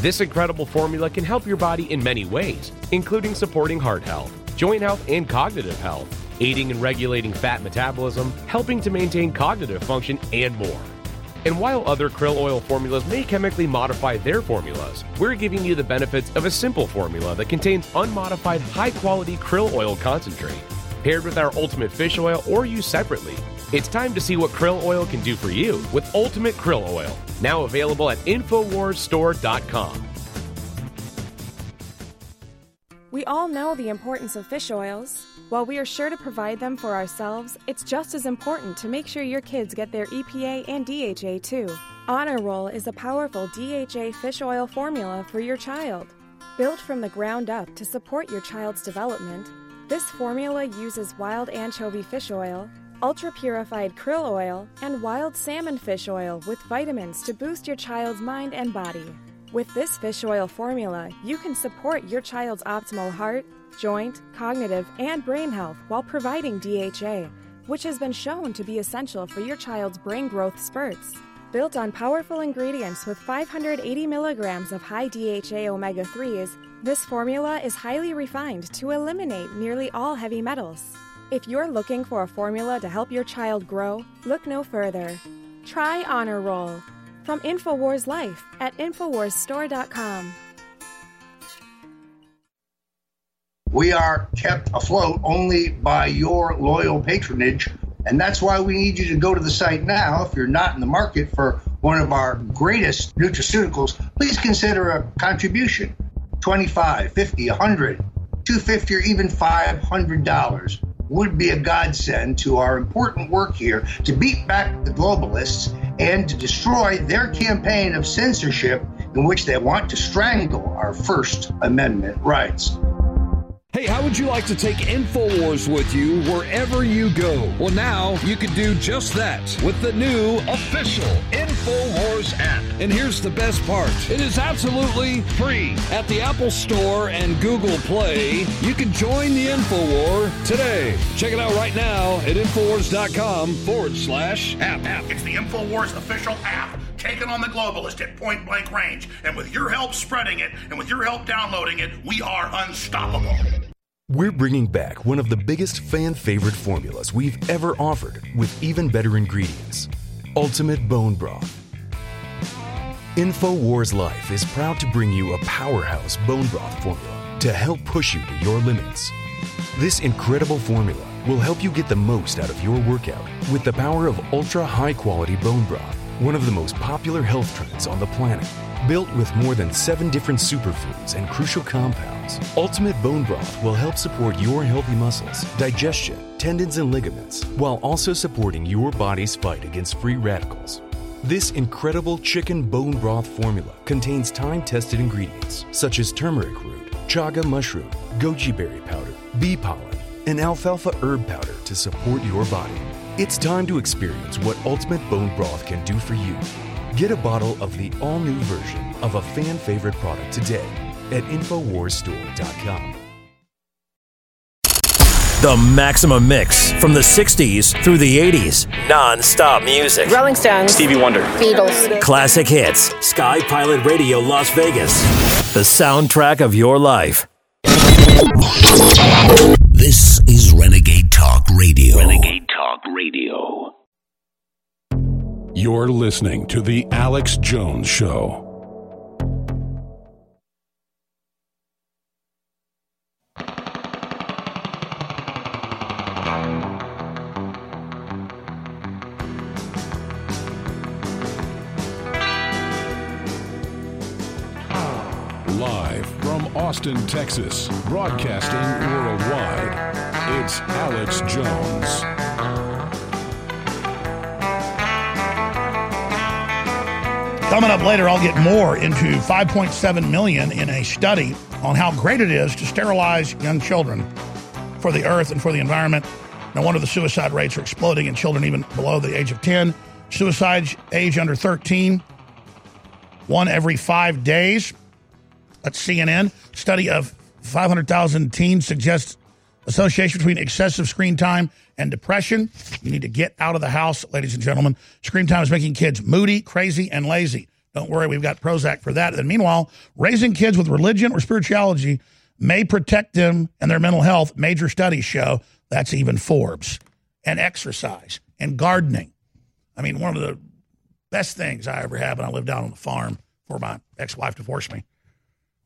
This incredible formula can help your body in many ways, including supporting heart health, joint health, and cognitive health, aiding and regulating fat metabolism, helping to maintain cognitive function, and more. And while other krill oil formulas may chemically modify their formulas, we're giving you the benefits of a simple formula that contains unmodified high quality krill oil concentrate. Paired with our Ultimate Fish Oil or used separately, it's time to see what krill oil can do for you with Ultimate Krill Oil, now available at InfoWarsStore.com. We all know the importance of fish oils. While we are sure to provide them for ourselves, it's just as important to make sure your kids get their EPA and DHA too. Honor Roll is a powerful DHA fish oil formula for your child. Built from the ground up to support your child's development, this formula uses wild anchovy fish oil, ultra purified krill oil, and wild salmon fish oil with vitamins to boost your child's mind and body. With this fish oil formula, you can support your child's optimal heart, joint, cognitive, and brain health while providing DHA, which has been shown to be essential for your child's brain growth spurts. Built on powerful ingredients with 580 milligrams of high DHA omega 3s, this formula is highly refined to eliminate nearly all heavy metals. If you're looking for a formula to help your child grow, look no further. Try Honor Roll from InfoWars Life at InfoWarsStore.com. We are kept afloat only by your loyal patronage, and that's why we need you to go to the site now. If you're not in the market for one of our greatest nutraceuticals, please consider a contribution 25 50 100 250 or even $500 would be a godsend to our important work here to beat back the globalists and to destroy their campaign of censorship in which they want to strangle our First Amendment rights. Hey, how would you like to take InfoWars with you wherever you go? Well, now you can do just that with the new official InfoWars app. And here's the best part it is absolutely free. At the Apple Store and Google Play, you can join the InfoWar today. Check it out right now at InfoWars.com forward slash app. It's the InfoWars official app, taking on the globalist at point blank range. And with your help spreading it, and with your help downloading it, we are unstoppable. We're bringing back one of the biggest fan favorite formulas we've ever offered with even better ingredients Ultimate Bone Broth. InfoWars Life is proud to bring you a powerhouse bone broth formula to help push you to your limits. This incredible formula will help you get the most out of your workout with the power of ultra high quality bone broth, one of the most popular health trends on the planet. Built with more than seven different superfoods and crucial compounds, Ultimate Bone Broth will help support your healthy muscles, digestion, tendons, and ligaments, while also supporting your body's fight against free radicals. This incredible chicken bone broth formula contains time tested ingredients such as turmeric root, chaga mushroom, goji berry powder, bee pollen, and alfalfa herb powder to support your body. It's time to experience what Ultimate Bone Broth can do for you. Get a bottle of the all new version of a fan favorite product today at InfoWarsStore.com. The Maximum Mix from the 60s through the 80s. Non stop music. Rolling Stones. Stevie Wonder. Beatles. Classic hits. Sky Pilot Radio Las Vegas. The soundtrack of your life. This is Renegade Talk Radio. Renegade Talk Radio. You're listening to The Alex Jones Show. Austin, Texas, broadcasting worldwide, it's Alex Jones. Coming up later, I'll get more into 5.7 million in a study on how great it is to sterilize young children for the earth and for the environment. No wonder the suicide rates are exploding in children even below the age of 10. Suicides age under 13, one every five days. That's CNN. Study of 500,000 teens suggests association between excessive screen time and depression. You need to get out of the house, ladies and gentlemen. Screen time is making kids moody, crazy, and lazy. Don't worry, we've got Prozac for that. And meanwhile, raising kids with religion or spirituality may protect them and their mental health. Major studies show that's even Forbes. And exercise and gardening. I mean, one of the best things I ever had when I lived out on the farm before my ex-wife divorced me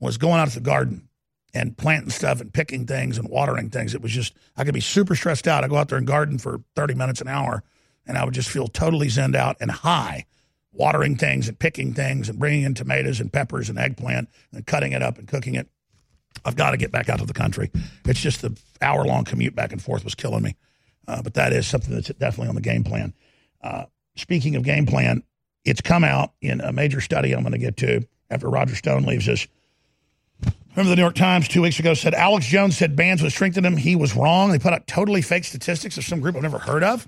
was going out to the garden and planting stuff and picking things and watering things. It was just I could be super stressed out. I go out there and garden for 30 minutes an hour and I would just feel totally zenned out and high watering things and picking things and bringing in tomatoes and peppers and eggplant and cutting it up and cooking it. I've got to get back out to the country. It's just the hour long commute back and forth was killing me. Uh, but that is something that's definitely on the game plan. Uh, speaking of game plan, it's come out in a major study I'm going to get to after Roger Stone leaves us. Remember the New York Times two weeks ago said Alex Jones said bans would strengthen him. He was wrong. They put out totally fake statistics of some group I've never heard of.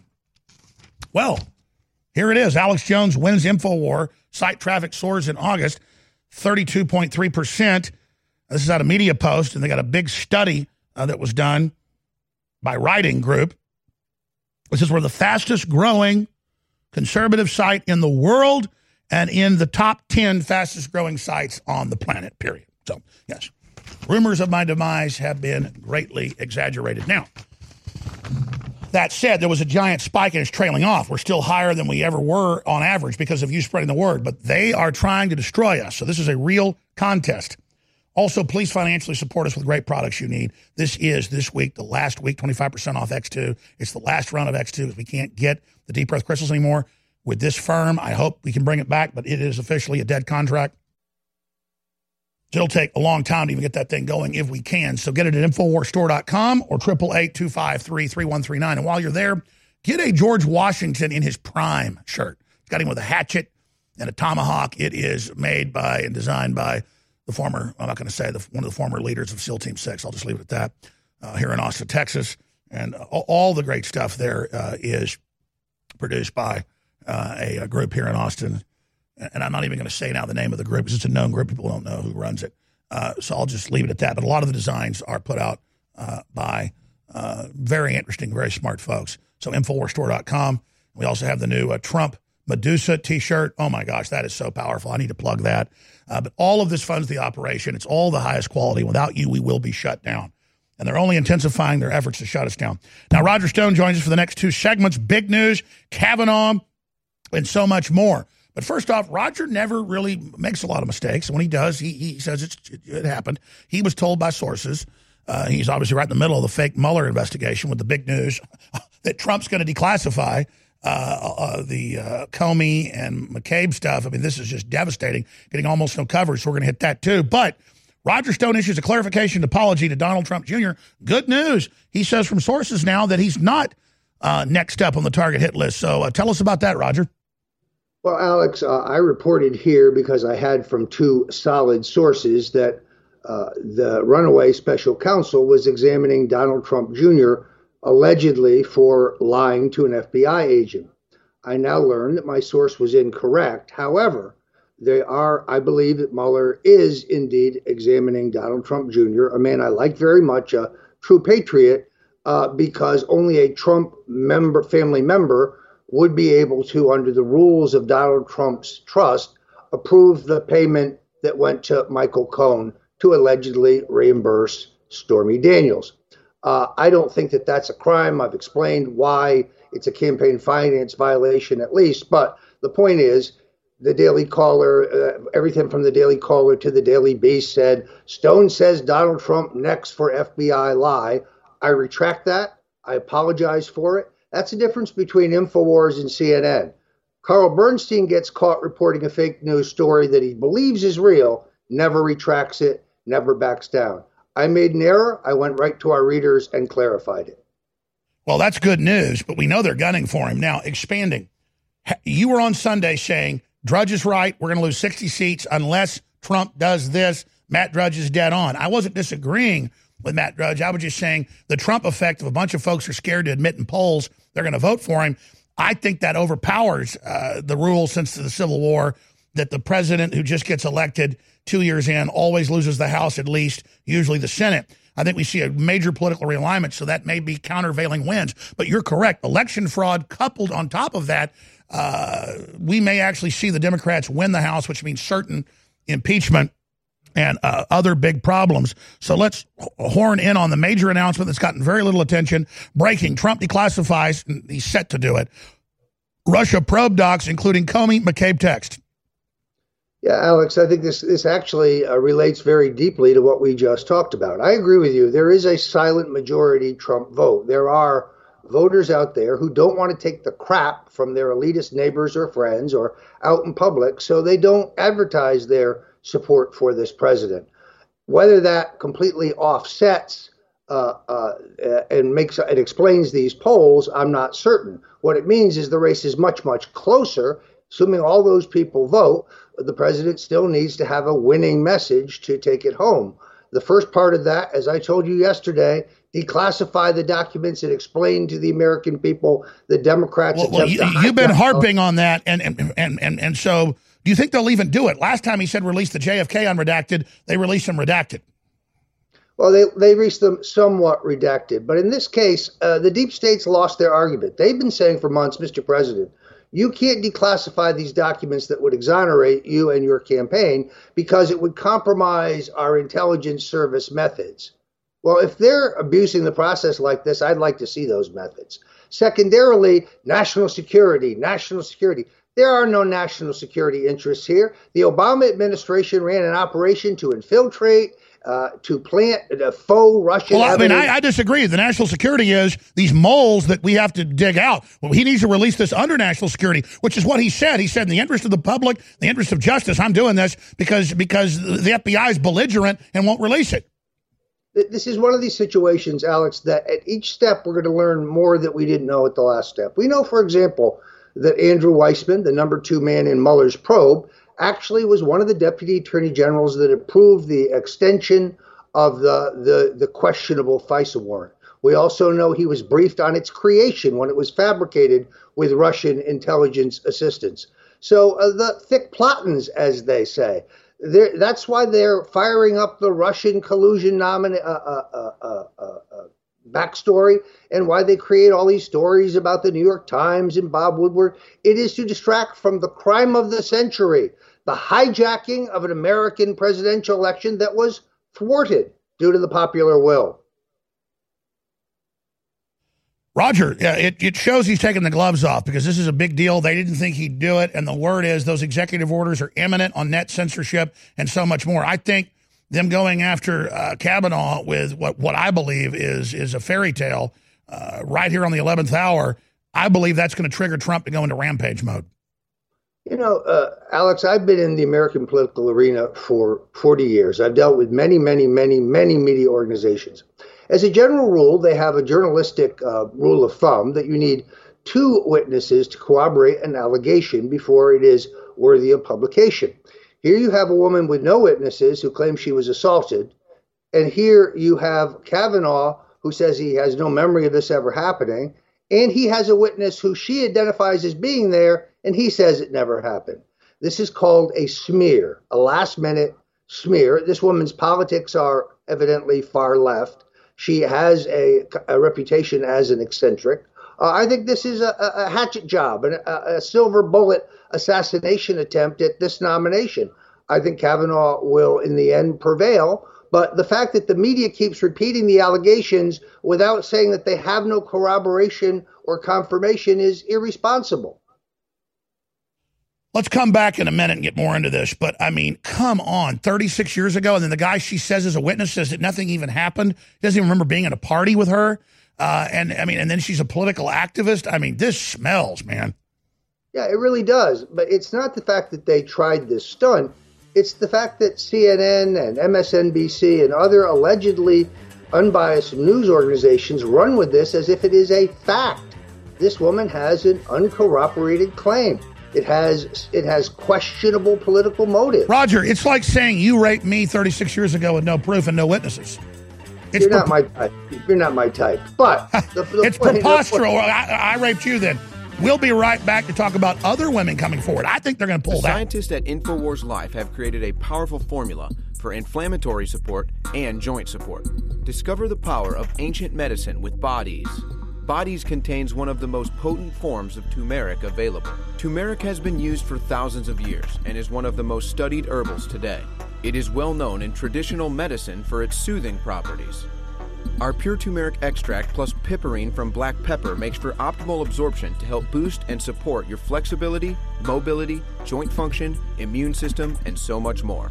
Well, here it is. Alex Jones wins InfoWar. Site traffic soars in August, 32.3%. This is out of Media Post, and they got a big study uh, that was done by Writing Group. This is where the fastest growing conservative site in the world and in the top 10 fastest growing sites on the planet, period. So, yes, rumors of my demise have been greatly exaggerated. Now, that said, there was a giant spike and it's trailing off. We're still higher than we ever were on average because of you spreading the word, but they are trying to destroy us. So, this is a real contest. Also, please financially support us with great products you need. This is this week, the last week, 25% off X2. It's the last run of X2 because we can't get the deep earth crystals anymore. With this firm, I hope we can bring it back, but it is officially a dead contract. It'll take a long time to even get that thing going if we can. So get it at InfoWarsStore.com or 888-253-3139. And while you're there, get a George Washington in his prime shirt. It's got him with a hatchet and a tomahawk. It is made by and designed by the former, I'm not going to say, the, one of the former leaders of SEAL Team 6. I'll just leave it at that. Uh, here in Austin, Texas. And all, all the great stuff there uh, is produced by uh, a, a, group here in Austin. And I'm not even going to say now the name of the group because it's a known group. People don't know who runs it. Uh, so I'll just leave it at that. But a lot of the designs are put out uh, by uh, very interesting, very smart folks. So InfoWarsStore.com. We also have the new Trump Medusa t shirt. Oh my gosh, that is so powerful. I need to plug that. Uh, but all of this funds the operation. It's all the highest quality. Without you, we will be shut down. And they're only intensifying their efforts to shut us down. Now, Roger Stone joins us for the next two segments big news, Kavanaugh, and so much more. But first off, Roger never really makes a lot of mistakes. When he does, he, he says it, it happened. He was told by sources. Uh, he's obviously right in the middle of the fake Mueller investigation with the big news *laughs* that Trump's going to declassify uh, uh, the uh, Comey and McCabe stuff. I mean, this is just devastating, getting almost no coverage. So we're going to hit that too. But Roger Stone issues a clarification apology to Donald Trump Jr. Good news. He says from sources now that he's not uh, next up on the target hit list. So uh, tell us about that, Roger. Well, Alex, uh, I reported here because I had from two solid sources that the runaway special counsel was examining Donald Trump Jr allegedly for lying to an FBI agent. I now learn that my source was incorrect. However, they are, I believe that Mueller is indeed examining Donald Trump Jr., a man I like very much, a true patriot, uh, because only a Trump member, family member, would be able to, under the rules of Donald Trump's trust, approve the payment that went to Michael Cohen to allegedly reimburse Stormy Daniels. Uh, I don't think that that's a crime. I've explained why it's a campaign finance violation, at least. But the point is, the Daily Caller, uh, everything from the Daily Caller to the Daily Beast said Stone says Donald Trump next for FBI lie. I retract that. I apologize for it. That's the difference between InfoWars and CNN. Carl Bernstein gets caught reporting a fake news story that he believes is real, never retracts it, never backs down. I made an error. I went right to our readers and clarified it. Well, that's good news, but we know they're gunning for him. Now, expanding. You were on Sunday saying Drudge is right. We're going to lose 60 seats unless Trump does this. Matt Drudge is dead on. I wasn't disagreeing with Matt Drudge. I was just saying the Trump effect of a bunch of folks are scared to admit in polls they're going to vote for him. I think that overpowers uh, the rule since the Civil War that the president who just gets elected two years in always loses the House at least, usually the Senate. I think we see a major political realignment, so that may be countervailing winds. But you're correct. Election fraud coupled on top of that, uh, we may actually see the Democrats win the House, which means certain impeachment and uh, other big problems. So let's horn in on the major announcement that's gotten very little attention. Breaking Trump declassifies, he's set to do it. Russia probe docs, including Comey McCabe text. Yeah, Alex, I think this this actually uh, relates very deeply to what we just talked about. I agree with you. There is a silent majority Trump vote. There are voters out there who don't want to take the crap from their elitist neighbors or friends or out in public, so they don't advertise their support for this president. Whether that completely offsets uh, uh, and makes it explains these polls, I'm not certain. What it means is the race is much much closer. Assuming all those people vote, the president still needs to have a winning message to take it home. The first part of that, as I told you yesterday, declassify the documents and explain to the American people the Democrats. Well, well you, have been harping on that, and and, and and and so do you think they'll even do it? Last time he said release the JFK unredacted, they released them redacted. Well, they they released them somewhat redacted, but in this case, uh, the deep states lost their argument. They've been saying for months, Mr. President, you can't declassify these documents that would exonerate you and your campaign because it would compromise our intelligence service methods. Well, if they're abusing the process like this, I'd like to see those methods. Secondarily, national security, national security. There are no national security interests here. The Obama administration ran an operation to infiltrate uh, to plant the faux Russian. Well, I mean, I, I, disagree. The national security is these moles that we have to dig out. Well, he needs to release this under national security, which is what he said. He said, in the interest of the public, the interest of justice, I'm doing this because because the FBI is belligerent and won't release it. This is one of these situations, Alex, that at each step we're going to learn more that we didn't know at the last step. We know, for example, that Andrew Weissmann, the number two man in Mueller's probe, actually was one of the deputy attorney generals that approved the extension of the, the, the questionable FISA warrant. We also know he was briefed on its creation when it was fabricated with Russian intelligence assistance. So uh, the thick plottings, as they say, that's why they're firing up the Russian collusion nomin- uh, uh, uh, uh, backstory and why they create all these stories about the New York Times and Bob Woodward. It is to distract from the crime of the century, the hijacking of an American presidential election that was thwarted due to the popular will. Roger, yeah, it, it shows he's taking the gloves off because this is a big deal. They didn't think he'd do it. And the word is those executive orders are imminent on net censorship and so much more. I think them going after uh, Kavanaugh with what, what I believe is, is a fairy tale uh, right here on the 11th hour, I believe that's going to trigger Trump to go into rampage mode. You know, uh, Alex, I've been in the American political arena for 40 years. I've dealt with many, many, many, many media organizations. As a general rule, they have a journalistic uh, rule of thumb that you need two witnesses to corroborate an allegation before it is worthy of publication. Here you have a woman with no witnesses who claims she was assaulted, and here you have Kavanaugh who says he has no memory of this ever happening, and he has a witness who she identifies as being there and he says it never happened. This is called a smear, a last minute smear. This woman's politics are evidently far left. She has a, a reputation as an eccentric. Uh, I think this is a, a hatchet job a, silver bullet assassination attempt at this nomination. I think Kavanaugh will, in the end, prevail. But the fact that the media keeps repeating the allegations without saying that they have no corroboration or confirmation is irresponsible. Let's come back in a minute and get more into this. But I mean, come on, 36 years ago, and then the guy she says is a witness says that nothing even happened. He doesn't even remember being at a party with her. Uh, and I mean, and then she's a political activist. I mean, this smells, man. Yeah, it really does. But it's not the fact that they tried this stunt. It's the fact that CNN and MSNBC and other allegedly unbiased news organizations run with this as if it is a fact. This woman has an uncorroborated claim. It has it has questionable political motive. Roger, it's like saying you raped me 36 years ago with no proof and no witnesses. It's You're not my type. You're not my type. But *laughs* the, the it's point, preposterous. I, I raped you then. We'll be right back to talk about other women coming forward. I think they're going to pull the that. Scientists at InfoWars Life have created a powerful formula for inflammatory support and joint support. Discover the power of ancient medicine with bodies. Bodies contains one of the most potent forms of turmeric available. Turmeric has been used for thousands of years and is one of the most studied herbals today. It is well known in traditional medicine for its soothing properties. Our pure turmeric extract plus piperine from black pepper makes for optimal absorption to help boost and support your flexibility, mobility, joint function, immune system, and so much more.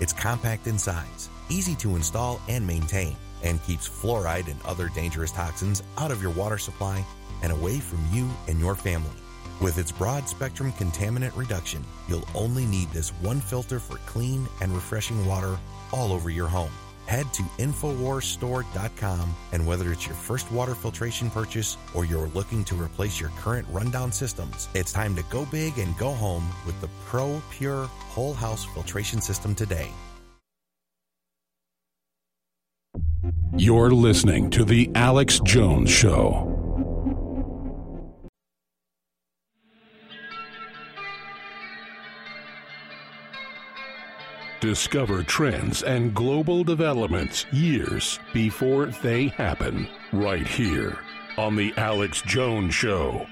It's compact in size, easy to install and maintain, and keeps fluoride and other dangerous toxins out of your water supply and away from you and your family. With its broad spectrum contaminant reduction, you'll only need this one filter for clean and refreshing water all over your home. Head to InfoWarsStore.com and whether it's your first water filtration purchase or you're looking to replace your current rundown systems, it's time to go big and go home with the Pro Pure Whole House Filtration System today. You're listening to The Alex Jones Show. Discover trends and global developments years before they happen, right here on The Alex Jones Show.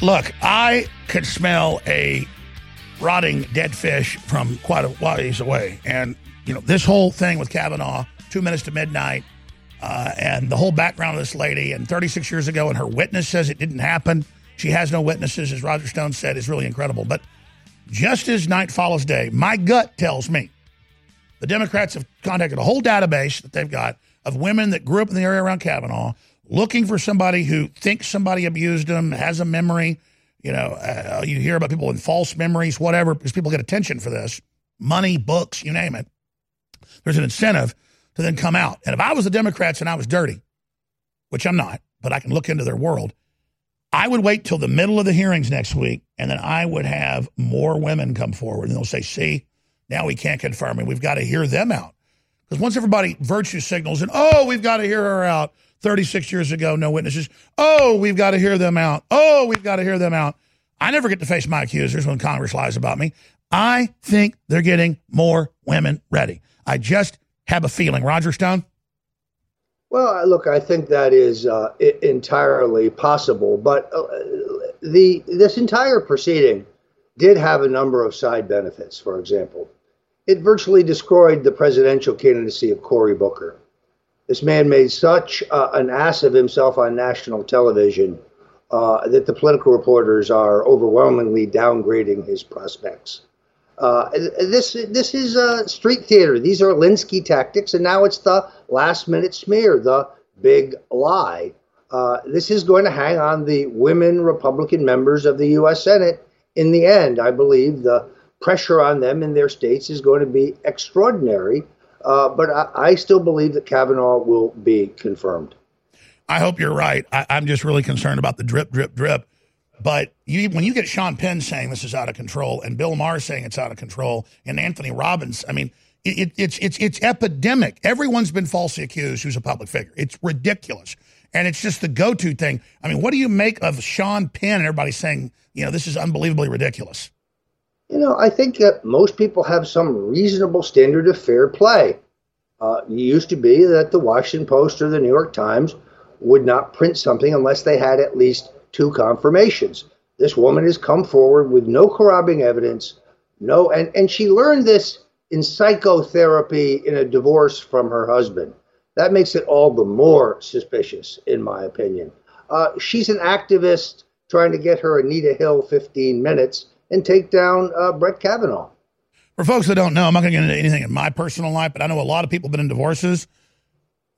Look, I could smell a rotting dead fish from quite a ways away. And, you know, this whole thing with Kavanaugh, two minutes to midnight, uh, and the whole background of this lady, and 36 years ago, and her witness says it didn't happen. She has no witnesses, as Roger Stone said, is really incredible. But just as night follows day, my gut tells me the Democrats have contacted a whole database that they've got of women that grew up in the area around Kavanaugh looking for somebody who thinks somebody abused them, has a memory. You know, uh, you hear about people with false memories, whatever, because people get attention for this money, books, you name it. There's an incentive to then come out. And if I was the Democrats and I was dirty, which I'm not, but I can look into their world, I would wait till the middle of the hearings next week, and then I would have more women come forward, and they'll say, "See, now we can't confirm, and we've got to hear them out." Because once everybody virtue signals, and oh, we've got to hear her out. 36 years ago, no witnesses. Oh, we've got to hear them out. Oh, we've got to hear them out. I never get to face my accusers when Congress lies about me. I think they're getting more women ready. I just have a feeling. Roger Stone? Well, look, I think that is uh, entirely possible, but uh, the this entire proceeding did have a number of side benefits. For example, it virtually destroyed the presidential candidacy of Cory Booker. This man made such uh, an ass of himself on national television uh, that the political reporters are overwhelmingly downgrading his prospects. Uh, this this is uh, street theater. These are Alinsky tactics, and now it's the last minute smear, the big lie. Uh, this is going to hang on the women Republican members of the U.S. Senate. In the end, I believe the pressure on them in their states is going to be extraordinary. Uh, but I, I, still believe that Kavanaugh will be confirmed. I hope you're right. I, I'm just really concerned about the drip, drip, drip but you, when you get Sean Penn saying this is out of control, and Bill Maher saying it's out of control, and Anthony Robbins, I mean, it, it's it's it's epidemic. Everyone's been falsely accused who's a public figure. It's ridiculous, and it's just the go-to thing. I mean, what do you make of Sean Penn and everybody saying, you know, this is unbelievably ridiculous? You know, I think that most people have some reasonable standard of fair play. Uh, it used to be that the Washington Post or the New York Times would not print something unless they had at least two confirmations. This woman has come forward with no corroborating evidence, no, and, and she learned this in psychotherapy in a divorce from her husband. That makes it all the more suspicious, in my opinion. Uh, she's an activist trying to get her Anita Hill 15 minutes, and take down uh, Brett Kavanaugh. For folks that don't know, I'm not going to get into anything in my personal life, but I know a lot of people have been in divorces.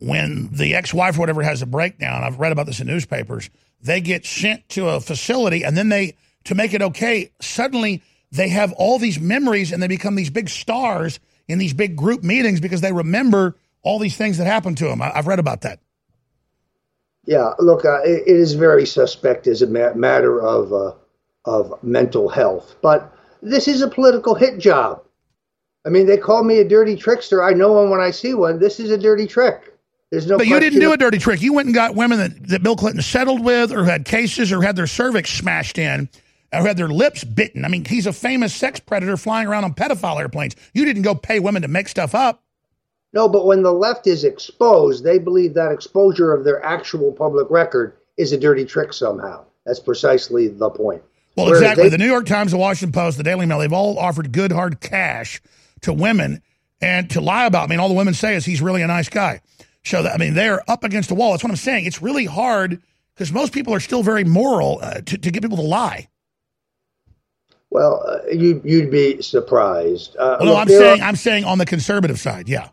When the ex wife or whatever has a breakdown, I've read about this in newspapers, they get sent to a facility and then they, to make it okay, suddenly they have all these memories and they become these big stars in these big group meetings because they remember all these things that happened to them. I, have read about that. Yeah, look, uh, it, it is very suspect as a ma- matter of uh, of mental health, but this is a political hit job. I mean, they call me a dirty trickster. I know one when I see one. This is a dirty trick. There's no. But you didn't do a dirty trick. You went and got women that, that Bill Clinton settled with, or had cases, or had their cervix smashed in, uh, or had their lips bitten. I mean, he's a famous sex predator flying around on pedophile airplanes. You didn't go pay women to make stuff up. No, but when the left is exposed, they believe that exposure of their actual public record is a dirty trick somehow. That's precisely the point. Well, exactly. They, the New York Times, the Washington Post, the Daily Mail, they've all offered good hard cash to women and to lie about me. And all the women say is he's really a nice guy. So that, I mean, they're up against the wall. That's what I'm saying. It's really hard because most people are still very moral uh, to, to get people to lie. Well, uh, you, you'd be surprised. Uh, well, no, I'm saying are, I'm saying on the conservative side, yeah.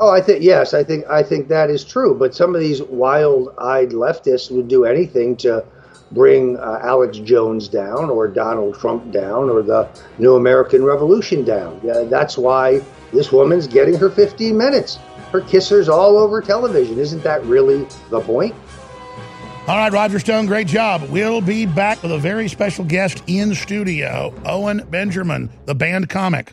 Oh, I think yes, I think I think that is true. But some of these wild-eyed leftists would do anything to bring uh, Alex Jones down, or Donald Trump down, or the New American Revolution down. Yeah, that's why this woman's getting her 15 minutes. Her kissers all over television. Isn't that really the point? All right, Roger Stone, great job. We'll be back with a very special guest in studio, Owen Benjamin, the banned comic.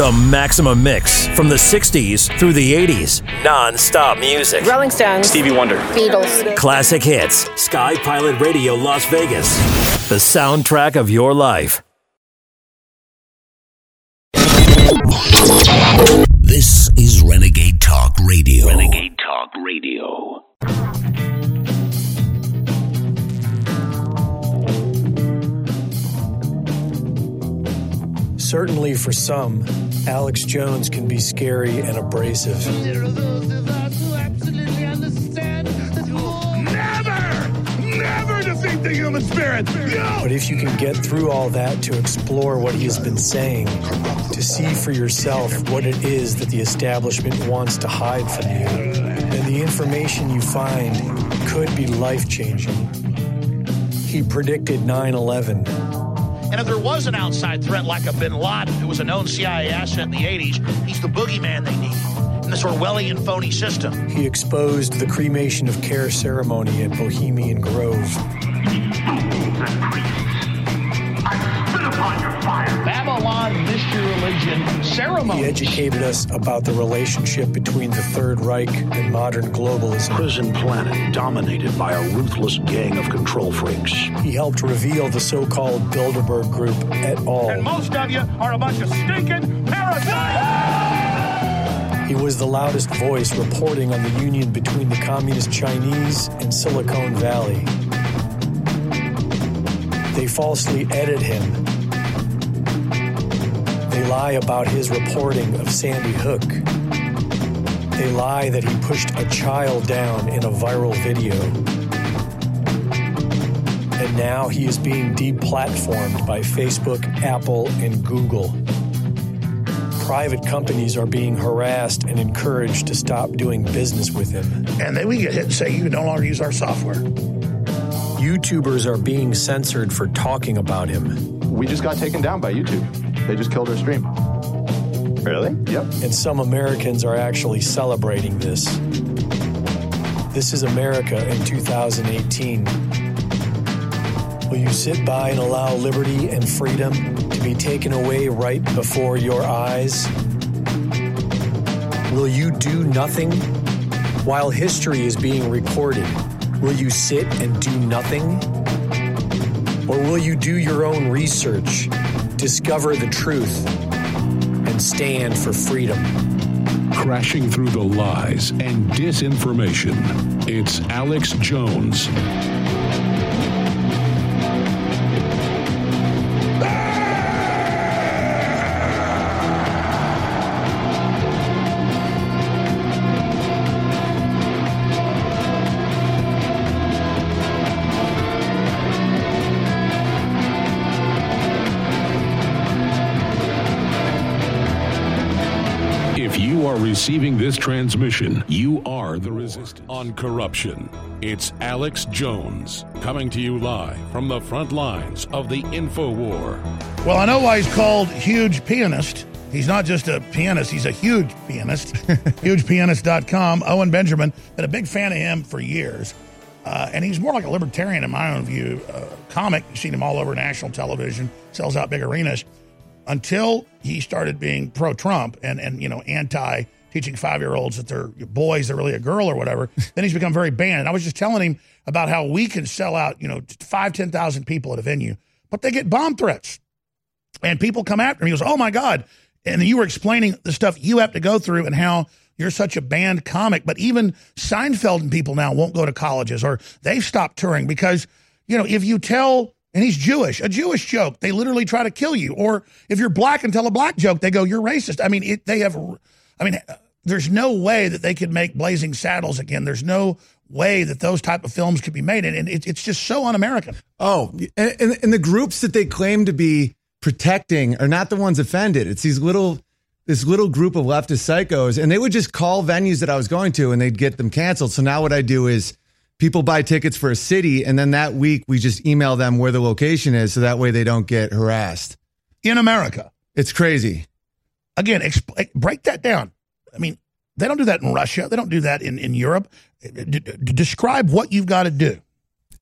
the Maximum Mix from the 60s through the 80s. Non-stop music. Rolling Stones. Stevie Wonder. Beatles. Classic hits. Sky Pilot Radio Las Vegas. The soundtrack of your life. This is Renegade Talk Radio. Renegade Talk Radio. Certainly for some, Alex Jones can be scary and abrasive. The human spirit. No! But if you can get through all that to explore what he has been saying, to see for yourself what it is that the establishment wants to hide from you, then the information you find could be life changing. He predicted 9 11 and if there was an outside threat like a bin Laden, who was a known CIA asset in the 80s, he's the boogeyman they need in this Orwellian phony system. He exposed the cremation of care ceremony at Bohemian Grove. Babylon mystery religion ceremony. He educated us about the relationship between the Third Reich and modern globalism. Prison planet dominated by a ruthless gang of control freaks. He helped reveal the so-called Bilderberg Group at all. And most of you are a bunch of stinking parasites. He was the loudest voice reporting on the union between the communist Chinese and Silicon Valley. They falsely edit him they lie about his reporting of Sandy Hook. They lie that he pushed a child down in a viral video. And now he is being deplatformed by Facebook, Apple, and Google. Private companies are being harassed and encouraged to stop doing business with him. And then we get hit and say, you can no longer use our software. YouTubers are being censored for talking about him we just got taken down by YouTube. They just killed our stream. Really? Yep. And some Americans are actually celebrating this. This is America in 2018. Will you sit by and allow liberty and freedom to be taken away right before your eyes? Will you do nothing while history is being recorded? Will you sit and do nothing? Or will you do your own research, discover the truth, and stand for freedom? Crashing through the lies and disinformation, it's Alex Jones. Receiving this transmission, you are the resistance on corruption. It's Alex Jones coming to you live from the front lines of the info war. Well, I know why he's called huge pianist. He's not just a pianist, he's a huge pianist. *laughs* HugePianist.com. Owen Benjamin, been a big fan of him for years. Uh, and he's more like a libertarian in my own view. Uh, comic, you've seen him all over national television, sells out big arenas. Until he started being pro Trump and, and, you know, anti teaching five year olds that they're boys, they're really a girl or whatever, *laughs* then he's become very banned. And I was just telling him about how we can sell out, you know, five, 10,000 people at a venue, but they get bomb threats. And people come after him. He goes, Oh my God. And you were explaining the stuff you have to go through and how you're such a banned comic. But even Seinfeld and people now won't go to colleges or they've stopped touring because, you know, if you tell, and he's Jewish, a Jewish joke, they literally try to kill you. Or if you're black and tell a black joke, they go, you're racist. I mean, it, they have, I mean, there's no way that they could make Blazing Saddles again. There's no way that those type of films could be made. And it, it's just so un-American. Oh, and, and, and the groups that they claim to be protecting are not the ones offended. It's these little this little group of leftist psychos, and they would just call venues that I was going to, and they'd get them canceled. So now what I do is people buy tickets for a city, and then that week we just email them where the location is, so that way they don't get harassed. In America, it's crazy. Again, exp- eh, break that down. I mean, they don't do that in Russia. They don't do that in in Europe. D- describe what you've got to do.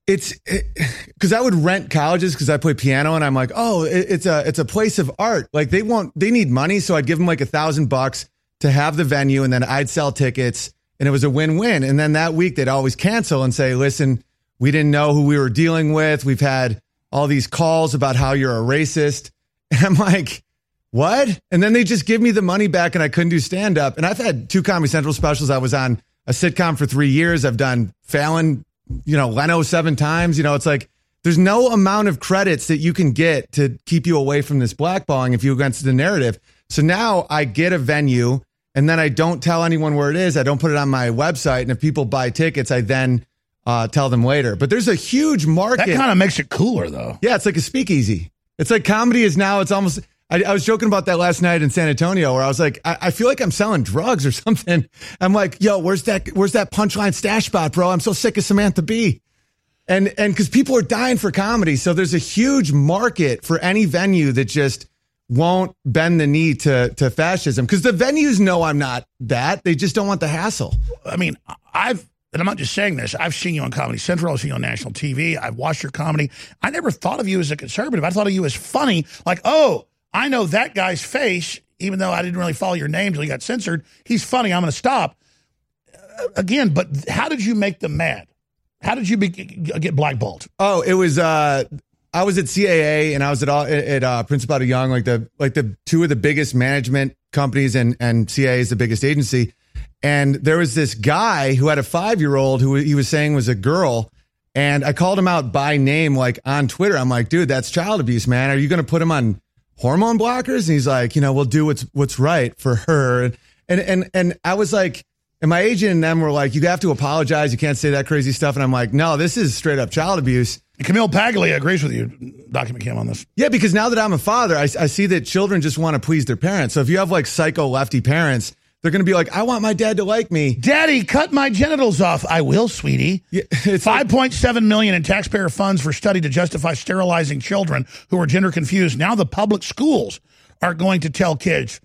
It's because it, I would rent colleges because I play piano and I'm like, oh, it, it's a it's a place of art. Like they want they need money, so I'd give them like a thousand bucks to have the venue, and then I'd sell tickets, and it was a win win. And then that week they'd always cancel and say, listen, we didn't know who we were dealing with. We've had all these calls about how you're a racist, *laughs* and I'm like. What? And then they just give me the money back and I couldn't do stand up. And I've had two Comedy Central specials. I was on a sitcom for three years. I've done Fallon you know, Leno seven times. You know, it's like there's no amount of credits that you can get to keep you away from this blackballing if you against the narrative. So now I get a venue and then I don't tell anyone where it is. I don't put it on my website. And if people buy tickets, I then uh, tell them later. But there's a huge market. That kind of makes it cooler, though. Yeah, it's like a speakeasy. It's like comedy is now, it's almost. I, I was joking about that last night in San Antonio where I was like, I, I, feel like I'm selling drugs or *laughs* something. I'm like, yo, where's that, where's that punchline stash spot, bro? I'm so sick of Samantha Bee. And, and cause people are dying for comedy. So there's a huge market for any venue that just won't bend the knee to, to fascism. Cause the venues know I'm not that. They just don't want the hassle. I mean, I've, and I'm not just saying this. I've seen you on Comedy Central. I've seen you on national TV. I've watched your comedy. I never thought of you as a conservative. I thought of you as funny. Like, oh, I know that guy's face, even though I didn't really follow your name until he got censored. He's funny. I'm going to stop. Uh, again, but how did you make them mad? How did you be, get blackballed? Oh, it was. uh I was at CAA and I was at all at uh, Principato-Young, like the like the two of the biggest management companies, and and CAA is the biggest agency. And there was this guy who had a five year old who he was saying was a girl. And I called him out by name, like on Twitter. I'm like, dude, that's child abuse, man. Are you going to put him on hormone blockers? And he's like, you know, we'll do what's what's right for her. And and and, and I was like, and my agent and them were like, you have to apologize. You can't say that crazy stuff. And I'm like, no, this is straight up child abuse. And Camille Paglia agrees with you, Document Cam, on this. Yeah, because now that I'm a father, I, I see that children just want to please their parents. So if you have like psycho lefty parents they're going to be like, I want my dad to like me. Daddy, cut my genitals off. I will, sweetie. Yeah, like- 5.7 million in taxpayer funds for study to justify sterilizing children who are gender confused. Now the public schools are going to tell kids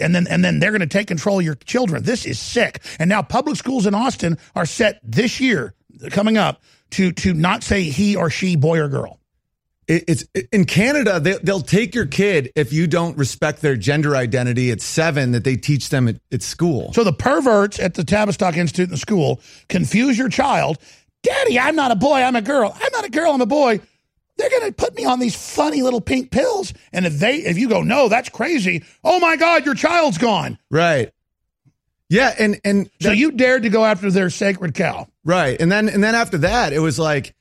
and then and then they're going to take control of your children. This is sick. And now public schools in Austin are set this year coming up to to not say he or she, boy or girl. It, it's in Canada. They, they'll take your kid if you don't respect their gender identity at seven that they teach them at, at school. So the perverts at the Tavistock Institute in the school confuse your child. Daddy, I'm not a boy, I'm a girl. I'm not a girl, I'm a boy. They're going to put me on these funny little pink pills. And if they, if you go, no, that's crazy. Oh my God, your child's gone. Right. Yeah, and and So you dared to go after their sacred cow. Right. And then and then after that, it was like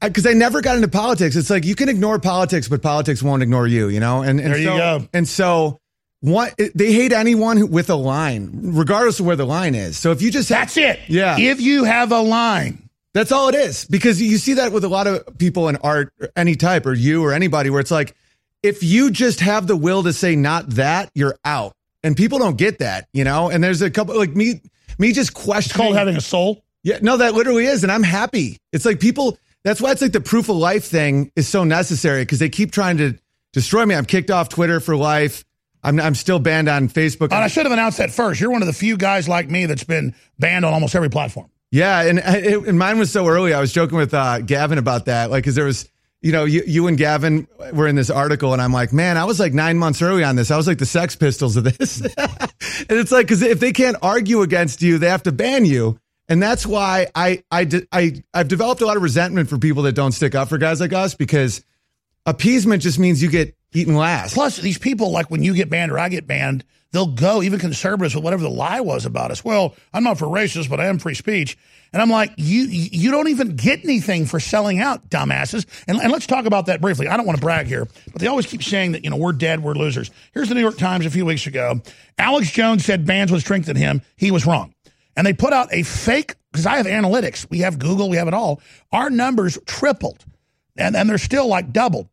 because I never got into politics. It's like you can ignore politics, but politics won't ignore you, you know? And, and There you so, go. And so what they hate anyone who, with a line, regardless of where the line is. So if you just That's it. Yeah. If you have a line, That's all it is. Because you see that with a lot of people in art, or any type, or you or anybody, where it's like, if you just have the will to say not that, you're out. And people don't get that, you know? And there's a couple like me, me just it's called having a soul. Yeah, no, that literally is. And I'm happy. It's like people, that's why it's like the proof of life thing is so necessary because they keep trying to destroy me. I'm kicked off Twitter for life. I'm, I'm still banned on Facebook. And I should have announced that first. You're one of the few guys like me that's been banned on almost every platform. Yeah, and it, and mine was so early. I was joking with uh, Gavin about that, like, because there was, you know, you, you and Gavin were in this article, and I'm like, man, I was like nine months early on this. I was like the Sex Pistols of this, *laughs* and it's like because if they can't argue against you, they have to ban you, and that's why I, I, I, I've developed a lot of resentment for people that don't stick up for guys like us because appeasement just means you get eaten last. Plus, these people, like when you get banned or I get banned, they'll go, even conservatives, with whatever the lie was about us. Well, I'm not for racist, but I am free speech. And I'm like, you you don't even get anything for selling out, dumbasses. And, and let's talk about that briefly. I don't want to brag here, but they always keep saying that, you know, we're dead, we're losers. Here's the New York Times a few weeks ago. Alex Jones said bans would strengthen him. He was wrong. And they put out a fake, because I have analytics. We have Google, we have it all. Our numbers tripled, and, and they're still like doubled.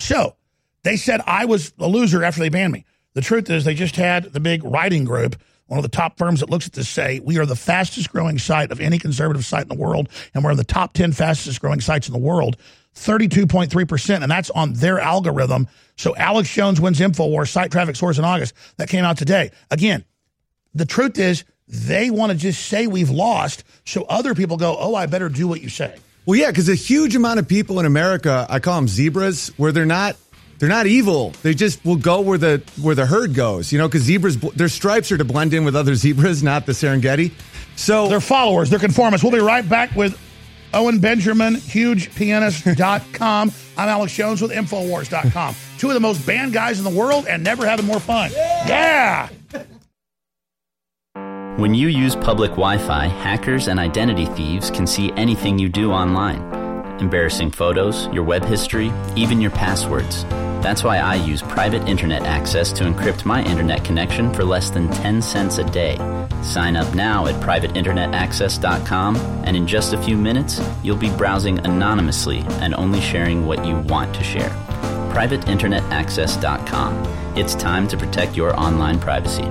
So they said I was a loser after they banned me. The truth is, they just had the big writing group, one of the top firms that looks at this, say we are the fastest growing site of any conservative site in the world, and we're in the top 10 fastest growing sites in the world, 32.3%, and that's on their algorithm. So Alex Jones wins InfoWars site traffic source in August. That came out today. Again, the truth is, they want to just say we've lost, so other people go, oh, I better do what you say. Well, yeah, because a huge amount of people in America, I call them zebras, where they're not they're not evil. They just will go where the where the herd goes. You know, because zebras their stripes are to blend in with other zebras, not the Serengeti. So They're followers, they're conformists. We'll be right back with Owen Benjamin, hugepianist.com. I'm Alex Jones with Infowars.com. Two of the most banned guys in the world and never having more fun. Yeah. When you use public Wi Fi, hackers and identity thieves can see anything you do online embarrassing photos, your web history, even your passwords. That's why I use private internet access to encrypt my internet connection for less than 10 cents a day. Sign up now at privateinternetaccess.com, and in just a few minutes, you'll be browsing anonymously and only sharing what you want to share. PrivateInternetAccess.com. It's time to protect your online privacy.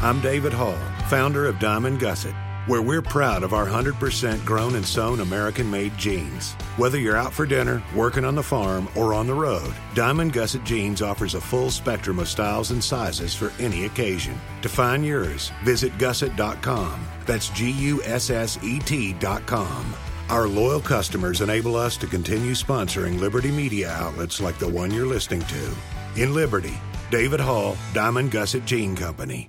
I'm David Hall, founder of Diamond Gusset. where we're proud of our 100% grown and sewn American made jeans. Whether you're out for dinner, working on the farm, or on the road, Diamond Gusset Jeans offers a full spectrum of styles and sizes for any occasion. To find yours, visit gusset.com. That's G U S S E T.com. Our loyal customers enable us to continue sponsoring Liberty media outlets like the one you're listening to. In Liberty, David Hall, Diamond Gusset Jean Company.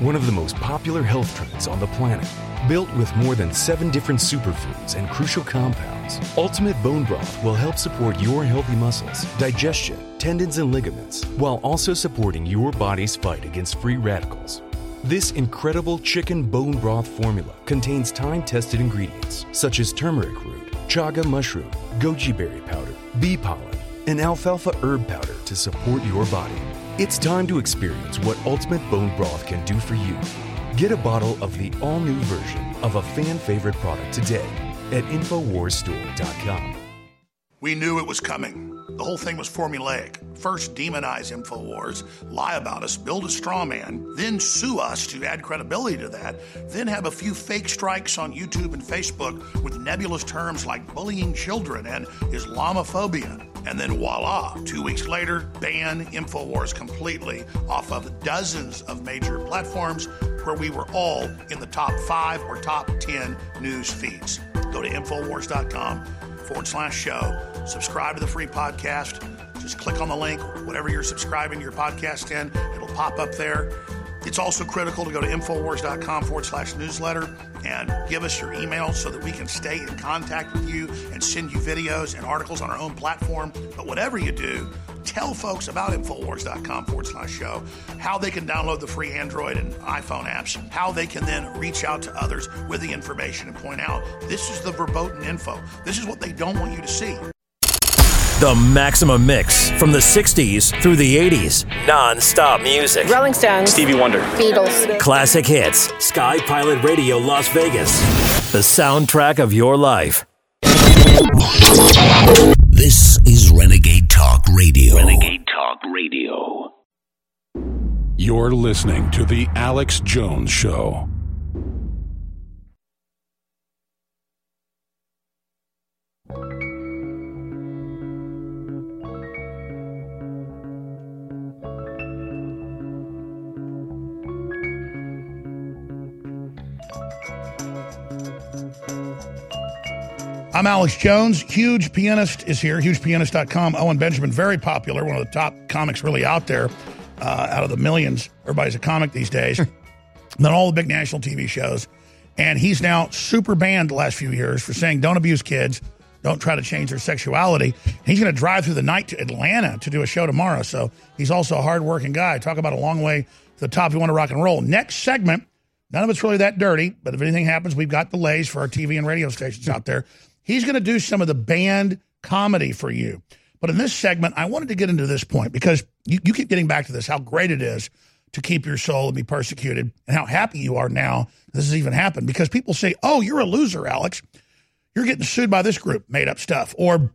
one of the most popular health trends on the planet. Built with more than seven different superfoods and crucial compounds, Ultimate Bone Broth will help support your healthy muscles, digestion, tendons, and ligaments, while also supporting your body's fight against free radicals. This incredible chicken bone broth formula contains time tested ingredients such as turmeric root, chaga mushroom, goji berry powder, bee pollen, and alfalfa herb powder to support your body. It's time to experience what Ultimate Bone Broth can do for you. Get a bottle of the all new version of a fan favorite product today at InfoWarsStore.com. We knew it was coming. The whole thing was formulaic. First, demonize InfoWars, lie about us, build a straw man, then sue us to add credibility to that, then have a few fake strikes on YouTube and Facebook with nebulous terms like bullying children and Islamophobia. And then voila, two weeks later, ban InfoWars completely off of dozens of major platforms where we were all in the top five or top 10 news feeds. Go to InfoWars.com forward slash show. Subscribe to the free podcast. Just click on the link, whatever you're subscribing your podcast in, it'll pop up there. It's also critical to go to Infowars.com forward slash newsletter and give us your email so that we can stay in contact with you and send you videos and articles on our own platform. But whatever you do, tell folks about Infowars.com forward slash show, how they can download the free Android and iPhone apps, how they can then reach out to others with the information and point out this is the verboten info. This is what they don't want you to see. The Maximum Mix from the 60s through the 80s. Non stop music. Rolling Stones. Stevie Wonder. Beatles. Classic hits. Sky Pilot Radio Las Vegas. The soundtrack of your life. This is Renegade Talk Radio. Renegade Talk Radio. You're listening to The Alex Jones Show. I'm Alex Jones. Huge Pianist is here. HugePianist.com. Owen Benjamin, very popular, one of the top comics really out there, uh, out of the millions. Everybody's a comic these days. *laughs* then all the big national TV shows. And he's now super banned the last few years for saying don't abuse kids, don't try to change their sexuality. He's going to drive through the night to Atlanta to do a show tomorrow. So he's also a hardworking guy. Talk about a long way to the top. You want to rock and roll. Next segment. None of it's really that dirty, but if anything happens, we've got delays for our TV and radio stations out there. He's going to do some of the banned comedy for you. But in this segment, I wanted to get into this point because you, you keep getting back to this how great it is to keep your soul and be persecuted, and how happy you are now this has even happened. Because people say, oh, you're a loser, Alex. You're getting sued by this group, made up stuff. Or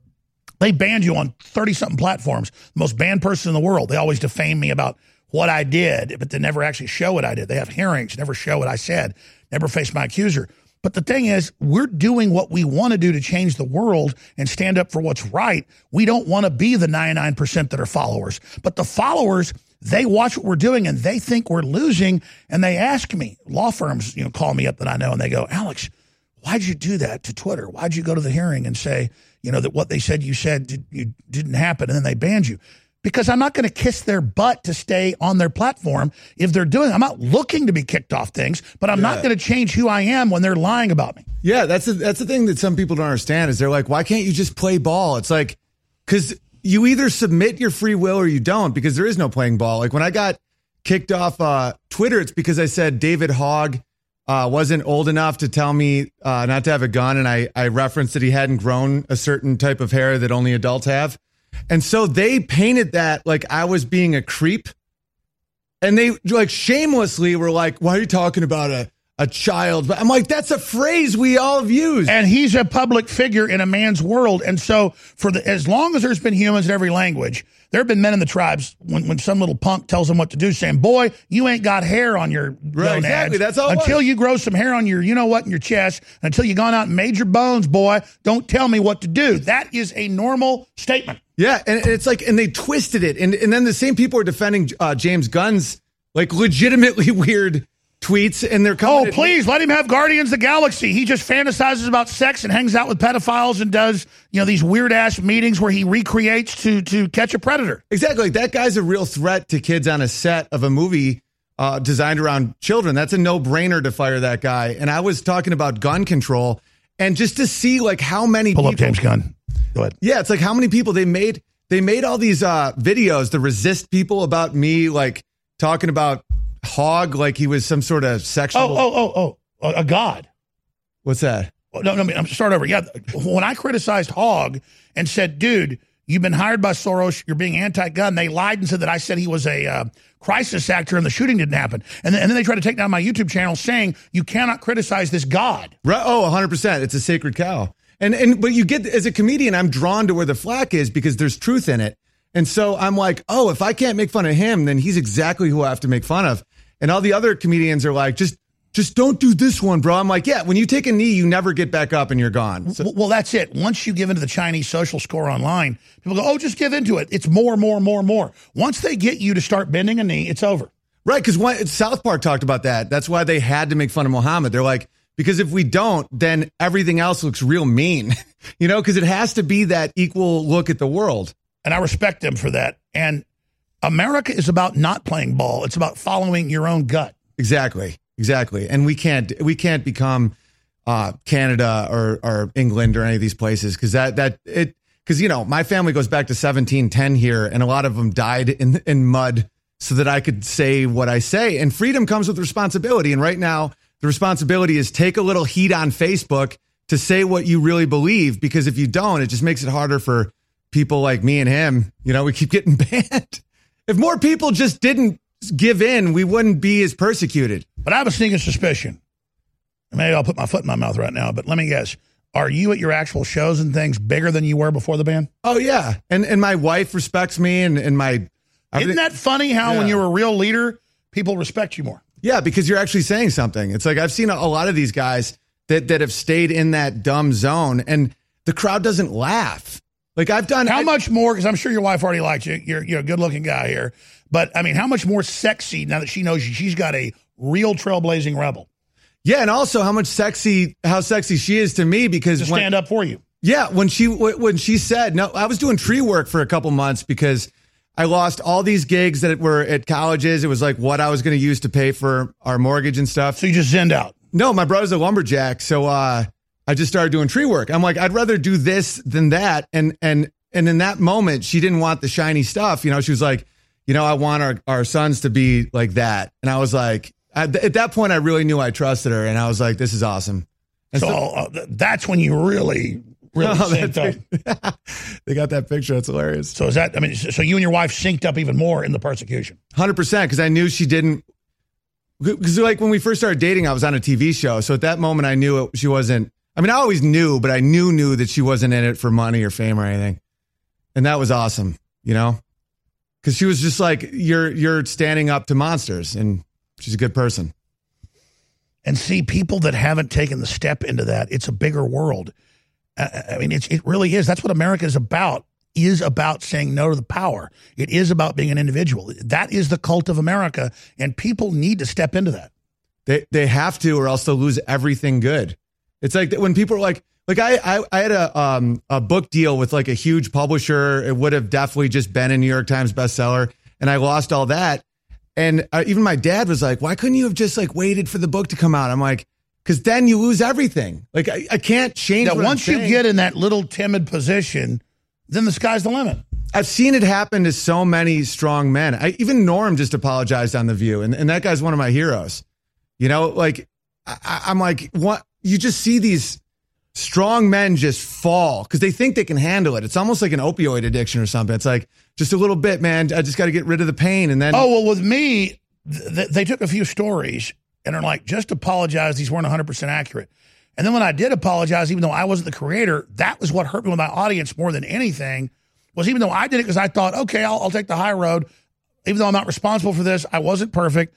they banned you on 30 something platforms, the most banned person in the world. They always defame me about what I did, but they never actually show what I did. They have hearings, never show what I said, never face my accuser. But the thing is, we're doing what we want to do to change the world and stand up for what's right. We don't want to be the 99% that are followers. But the followers, they watch what we're doing and they think we're losing. And they ask me, law firms, you know, call me up that I know and they go, Alex, why'd you do that to Twitter? Why'd you go to the hearing and say, you know, that what they said you said did, you didn't happen and then they banned you? Because I'm not going to kiss their butt to stay on their platform if they're doing. I'm not looking to be kicked off things, but I'm yeah. not going to change who I am when they're lying about me. Yeah, that's a, that's the thing that some people don't understand is they're like, why can't you just play ball? It's like because you either submit your free will or you don't because there is no playing ball. Like when I got kicked off uh, Twitter, it's because I said David Hogg uh, wasn't old enough to tell me uh, not to have a gun, and I I referenced that he hadn't grown a certain type of hair that only adults have. And so they painted that like I was being a creep. And they like shamelessly were like, why are you talking about a, a child? But I'm like, that's a phrase we all have used. And he's a public figure in a man's world. And so for the as long as there's been humans in every language, there have been men in the tribes when, when some little punk tells them what to do, saying, Boy, you ain't got hair on your Right, exactly. That's all Until you grow some hair on your you know what in your chest, until you gone out and made your bones, boy, don't tell me what to do. That is a normal statement. Yeah, and and it's like, and they twisted it, and and then the same people are defending uh, James Gunn's like legitimately *laughs* weird tweets, and they're coming. Oh, at- please let him have Guardians of the Galaxy. He just fantasizes about sex and hangs out with pedophiles and does, you know, these weird ass meetings where he recreates to to catch a predator. Exactly, that guy's a real threat to kids on a set of a movie uh, designed around children. That's a no brainer to fire that guy. And I was talking about gun control, and just to see like how many Pull up James Gunn. Go ahead. Yeah, it's like how many people they made. They made all these uh, videos to resist people about me, like talking about Hogg, like he was some sort of sexual. Oh, oh, oh, oh, a- god. What's that? Oh, No, no, I'm start over. Yeah, when I criticized Hogg and said, "Dude, you've been hired by Soros. You're being anti-gun." They lied and said that I said he was a uh, crisis actor and the shooting didn't happen. And then, and then they tried to take down my YouTube channel, saying you cannot criticize this god. Right. Oh, 100 percent. It's a sacred cow. And and but you get as a comedian, I'm drawn to where the flack is because there's truth in it. And so I'm like, oh, if I can't make fun of him, then he's exactly who I have to make fun of. And all the other comedians are like, just just don't do this one, bro. I'm like, yeah, when you take a knee, you never get back up and you're gone. So, Well, well, that's it. Once you give into the Chinese social score online, people go, "Oh, just give into it. It's more, more, more, more." Once they get you to start bending a knee, it's over. Right, because South Park talked about that. That's why they had to make fun of Muhammad. They're like, because if we don't, then everything else looks real mean, *laughs* you know, because it has to be that equal look at the world. And I respect them for that. And America is about not playing ball. It's about following your own gut. Exactly, exactly. And we can't we can't become uh, Canada or or England or any of these places because that that it because you know my family goes back to 1710 here, and a lot of them died in in mud so that I could say what I say. And freedom comes with responsibility. And right now, the responsibility is take a little heat on Facebook to say what you really believe because if you don't, it just makes it harder for people like me and him. You know, we keep getting *laughs* banned. If more people just didn't give in, we wouldn't be as persecuted. But I have a sneaking suspicion. Maybe I'll put my foot in my mouth right now, but let me guess. Are you at your actual shows and things bigger than you were before the ban? Oh yeah, and and my wife respects me, and and my Isn't that funny how when you're a real leader, people respect you more? yeah because you're actually saying something. It's like I've seen a, a lot of these guys that that have stayed in that dumb zone, and the crowd doesn't laugh. Like I've done How I- much more? Because I'm sure your wife already likes you. You're you're a good looking guy here, but I mean, how much more sexy now that she knows you? She's got a real trailblazing rebel Yeah, and also how much sexy how sexy she is to me because to when- stand up for you. Yeah, when she when she said no, I was doing tree work for a couple months because I lost all these gigs that were at colleges. It was like what I was going to use to pay for our mortgage and stuff. So you just zenned out. No, my brother's a lumberjack, so uh, I just started doing tree work. I'm like, I'd rather do this than that. And and and in that moment, she didn't want the shiny stuff. You know, she was like, you know, I want our our sons to be like that. And I was like, at, at that point, I really knew I trusted her, and I was like, this is awesome. And So uh, that's when you really, really Oh, synced up. *laughs* they got that picture. That's hilarious. So is that? I mean, so you and your wife synced up even more in the persecution. Hundred percent, because I knew she didn't. Because like when we first started dating, I was on a TV show, so at that moment I knew it, she wasn't. I mean, I always knew, but I knew knew that she wasn't in it for money or fame or anything, and that was awesome, you know, because she was just like you're you're standing up to monsters, and she's a good person. and see people that haven't taken the step into that. It's a bigger world. Uh, I mean, it's, it really is. That's what America is about. Is about saying no to the power. It is about being an individual. That is the cult of America, and people need to step into that. They they have to, or else they'll lose everything good. It's like when people are like, like I I, I had a um a book deal with like a huge publisher. It would have definitely just been a New York Times bestseller, and I lost all that. And uh, even my dad was like, "Why couldn't you have just like waited for the book to come out?" I'm like, "Because then you lose everything. Like I, I can't change." I'm once you get in that little timid position, then the sky's the limit. I've seen it happen to so many strong men. I, even Norm just apologized on the View, and, and that guy's one of my heroes. You know, like I, I'm like, what? You just see these strong men just fall because they think they can handle it. It's almost like an opioid addiction or something. It's like just a little bit, man. I just got to get rid of the pain, and then Oh well, with me, th- they took a few stories and are like, just apologize. These weren't 100 percent accurate. And then when I did apologize, even though I wasn't the creator, that was what hurt me with my audience more than anything. Was even though I did it because I thought, okay, I'll, I'll take the high road. Even though I'm not responsible for this, I wasn't perfect.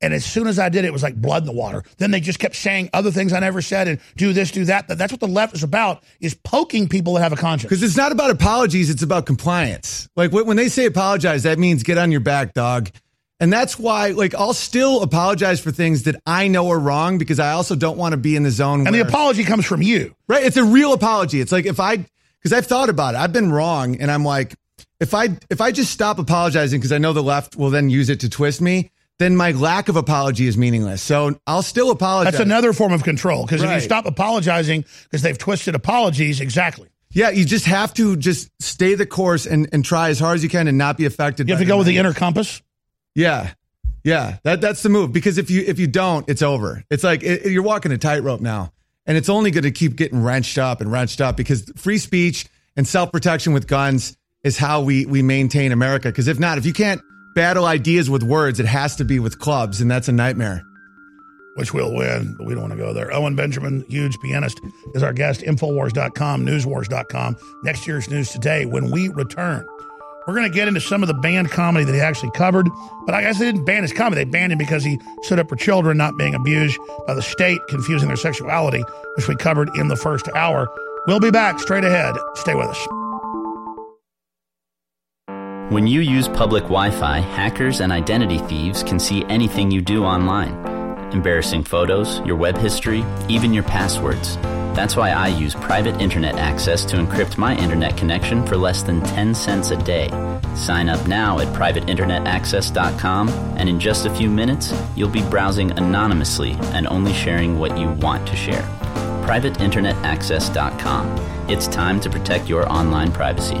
And as soon as I did it, it was like blood in the water. Then they just kept saying other things I never said and do this, do that. That's what the left is about: is poking people that have a conscience. Because it's not about apologies, it's about compliance. Like when they say apologize, that means get on your back, dog. And that's why, like, I'll still apologize for things that I know are wrong because I also don't want to be in the zone. And the apology comes from you. Right. It's a real apology. It's like if I, because I've thought about it, I've been wrong. And I'm like, if I, if I just stop apologizing because I know the left will then use it to twist me, then my lack of apology is meaningless. So I'll still apologize. That's another form of control because if you stop apologizing because they've twisted apologies, exactly. Yeah, you just have to just stay the course and, and try as hard as you can and not be affected. You have to go with the inner compass. Yeah, yeah, that that's the move because if you if you don't, it's over. It's like it, you're walking a tightrope now, and it's only going to keep getting wrenched up and wrenched up because free speech and self protection with guns is how we we maintain America. Because if not, if you can't battle ideas with words, it has to be with clubs, and that's a nightmare. which will win, but we don't want to go there. Owen Benjamin, huge pianist, is our guest. Infowars.com, newswars.com. Next year's news today. When we return, we're going to get into some of the banned comedy that he actually covered. But I guess they didn't ban his comedy. They banned him because he stood up for children not being abused by the state, confusing their sexuality, which we covered in the first hour. We'll be back straight ahead. Stay with us. When you use public Wi Fi, hackers and identity thieves can see anything you do online embarrassing photos, your web history, even your passwords. That's why I use private internet access to encrypt my internet connection for less than 10 cents a day. Sign up now at privateinternetaccess.com, and in just a few minutes, you'll be browsing anonymously and only sharing what you want to share. privateinternetaccess.com. It's time to protect your online privacy.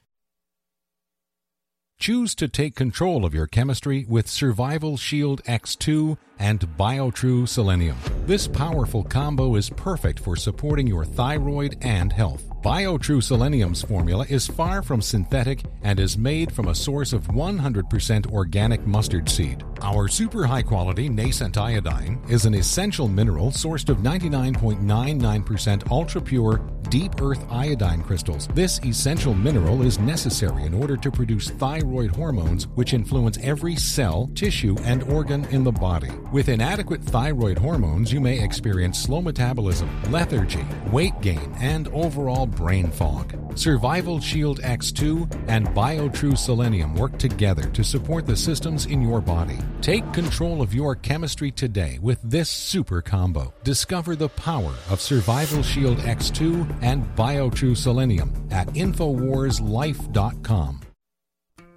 Choose to take control of your chemistry with Survival Shield X2 and BioTrue Selenium. This powerful combo is perfect for supporting your thyroid and health. BioTrue Selenium's formula is far from synthetic and is made from a source of 100% organic mustard seed. Our super high quality nascent iodine is an essential mineral sourced of 99.99% ultra pure deep earth iodine crystals. This essential mineral is necessary in order to produce thyroid hormones, which influence every cell, tissue, and organ in the body. With inadequate thyroid hormones, you may experience slow metabolism, lethargy, weight gain, and overall brain fog. Survival Shield X2 and BioTrue Selenium work together to support the systems in your body. Take control of your chemistry today with this super combo. Discover the power of Survival Shield X2 and BioTrue Selenium at InfoWarsLife.com.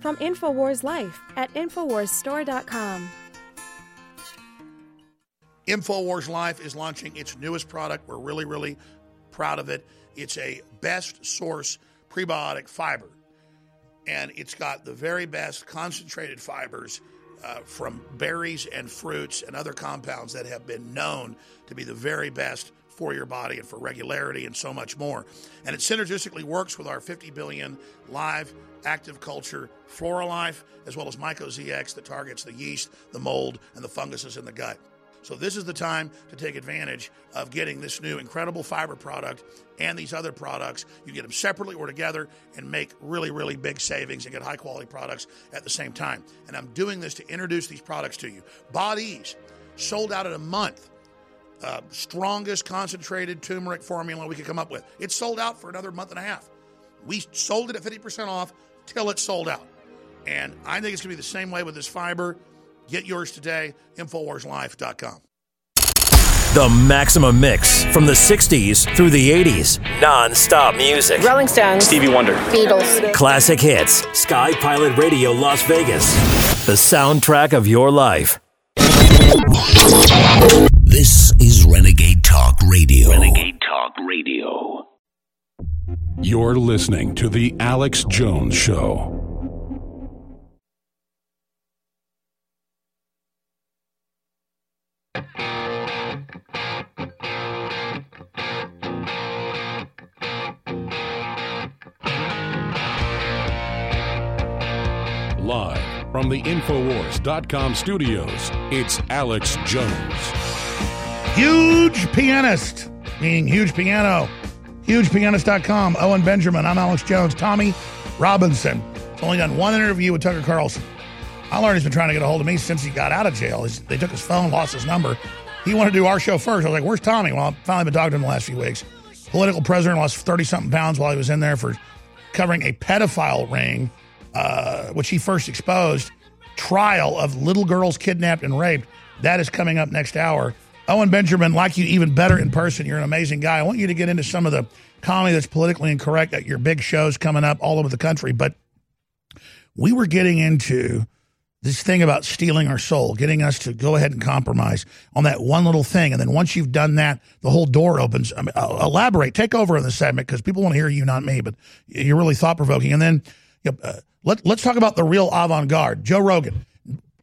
from InfoWars Life at InfoWarsStore.com. InfoWars Life is launching its newest product. We're really, really proud of it. It's a best source prebiotic fiber. and it's got the very best concentrated fibers uh, from berries and fruits and other compounds that have been known to be the very best for your body and for regularity and so much more. And it synergistically works with our 50 billion live active culture Floralife, as well as MycoZX that targets the yeast, the mold, and the funguses in the gut. So this is the time to take advantage of getting this new incredible fiber product and these other products. You get them separately or together and make really, really big savings and get high quality products at the same time. And I'm doing this to introduce these products to you. Bodies sold out in a month. Uh, strongest concentrated turmeric formula we could come up with. It's sold out for another month and a half. We sold it at 50% off till it's sold out. And I think it's going to be the same way with this fiber. Get yours today, InfoWarsLife.com. The Maximum Mix from the 60s through the 80s. Non stop music. Rolling Stones. Stevie Wonder. Beatles. Classic hits. Sky Pilot Radio Las Vegas. The soundtrack of your life. This is Renegade Talk Radio. Renegade Talk Radio. You're listening to The Alex Jones Show. Live from the Infowars.com studios, it's Alex Jones. Huge pianist, meaning huge piano. HugePianist.com. Owen Benjamin. I'm Alex Jones. Tommy Robinson. Only done one interview with Tucker Carlson. I learned he's been trying to get a hold of me since he got out of jail. He's, they took his phone, lost his number. He wanted to do our show first. I was like, "Where's Tommy?" Well, I've finally been talking to him the last few weeks. Political president lost thirty something pounds while he was in there for covering a pedophile ring, uh, which he first exposed. Trial of little girls kidnapped and raped. That is coming up next hour. Owen Benjamin, like you even better in person. You're an amazing guy. I want you to get into some of the comedy that's politically incorrect at your big shows coming up all over the country. But we were getting into this thing about stealing our soul, getting us to go ahead and compromise on that one little thing. And then once you've done that, the whole door opens. I mean, uh, elaborate, take over in the segment because people want to hear you, not me, but you're really thought provoking. And then you know, uh, let, let's talk about the real avant garde. Joe Rogan,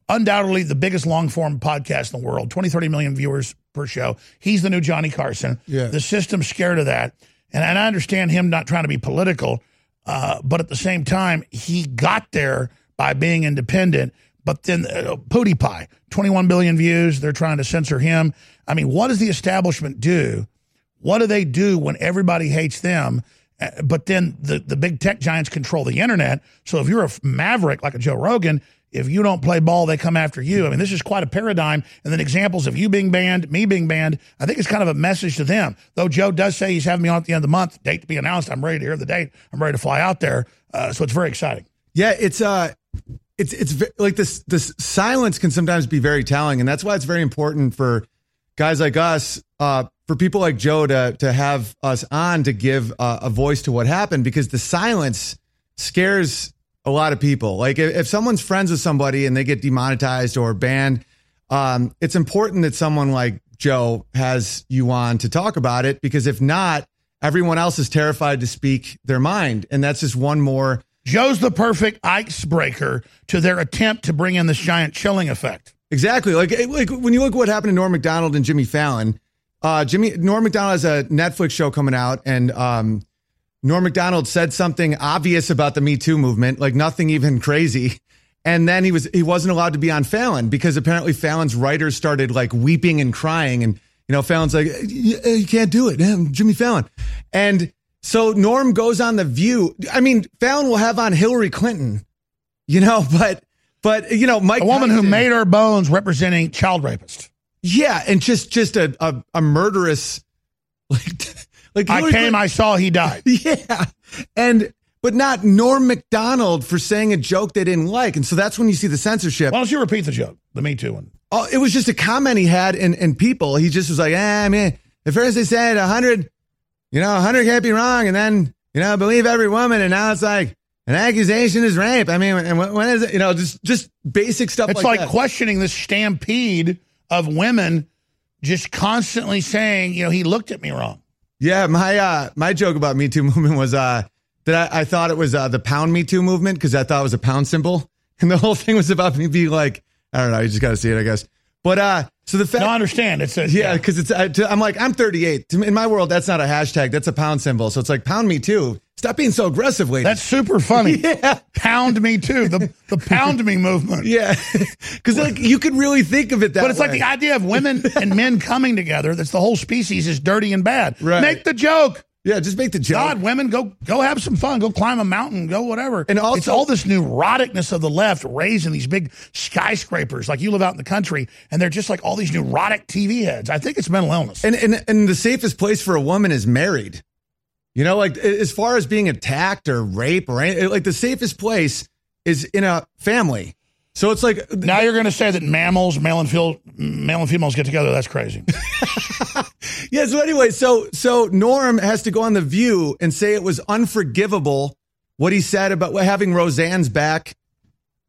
undoubtedly the biggest long form podcast in the world, 20, 30 million viewers per show. He's the new Johnny Carson. Yeah. The system's scared of that. And, and I understand him not trying to be political, uh, but at the same time, he got there by being independent. But then uh, PewDiePie, 21 billion views. They're trying to censor him. I mean, what does the establishment do? What do they do when everybody hates them? Uh, But then the, the big tech giants control the internet. So if you're a maverick like a Joe Rogan, if you don't play ball, they come after you. I mean, this is quite a paradigm. And then examples of you being banned, me being banned. I think it's kind of a message to them. Though Joe does say he's having me on at the end of the month, date to be announced. I'm ready to hear the date. I'm ready to fly out there. Uh, so it's very exciting. Yeah, it's uh it's it's like this this silence can sometimes be very telling and that's why it's very important for guys like us uh for people like Joe to to have us on to give uh, a voice to what happened because the silence scares a lot of people. Like if, if someone's friends with somebody and they get demonetized or banned, um it's important that someone like Joe has you on to talk about it because if not, everyone else is terrified to speak their mind and that's just one more Joe's the perfect icebreaker to their attempt to bring in this giant chilling effect. Exactly. Like like when you look at what happened to Norm Macdonald and Jimmy Fallon, uh, Jimmy Norm Macdonald has a Netflix show coming out, and um, Norm Macdonald said something obvious about the Me Too movement, like nothing even crazy. And then he was he wasn't allowed to be on Fallon because apparently Fallon's writers started like weeping and crying, and you know Fallon's like you, uh, you can't do it, I'm Jimmy Fallon, and so Norm goes on the View. I mean Fallon will have on Hillary Clinton, you know, *laughs* but but you know Mike A woman who made her bones representing child rapists. yeah, and just just a a, a murderous *laughs* like like I came, I saw, he died. *laughs* yeah, and but not Norm Macdonald for saying a joke they didn't like, and so that's when you see the censorship. Why don't you repeat the joke, the Me Too one? Oh, it was just a comment he had in, in people. He just was like, eh, I mean, at first they said a hundred, you know, a hundred can't be wrong, and then you know, believe every woman, and now it's like an accusation is rape. I mean, and when, when is it? You know, just just basic stuff. It's like, like questioning this stampede of women just constantly saying, you know, he looked at me wrong. Yeah, my uh my joke about Me Too *laughs* movement was uh that I, I thought it was uh, the pound me too movement because I thought it was a pound symbol, and the whole thing was about me being like, I don't know, you just got to see it, I guess. But uh, so the fact, No, I understand. It's a, yeah, because it's I, to- I'm like I'm 38. In my world, that's not a hashtag. That's a pound symbol. So it's like pound me too. Stop being so aggressive. That's super funny. *laughs* Yeah. Pound me too. The the pound me movement. *laughs* yeah, because like you could really think of it that. Way. But it's like the idea of women and men coming together. That's the whole species is dirty and bad. *laughs* Right. Make the joke. Yeah, just make the joke. God, women, go go have some fun. Go climb a mountain. Go whatever. And also- it's all this neuroticness of the left raising these big skyscrapers. Like you live out in the country, and they're just like all these neurotic TV heads. I think it's mental illness. And, and and the safest place for a woman is married. You know, like as far as being attacked or rape or any, like the safest place is in a family. So it's like now you're going to say that mammals, male and female, male and females get together. That's crazy. *laughs* yeah. So anyway, so so Norm has to go on the View and say it was unforgivable what he said about having Roseanne's back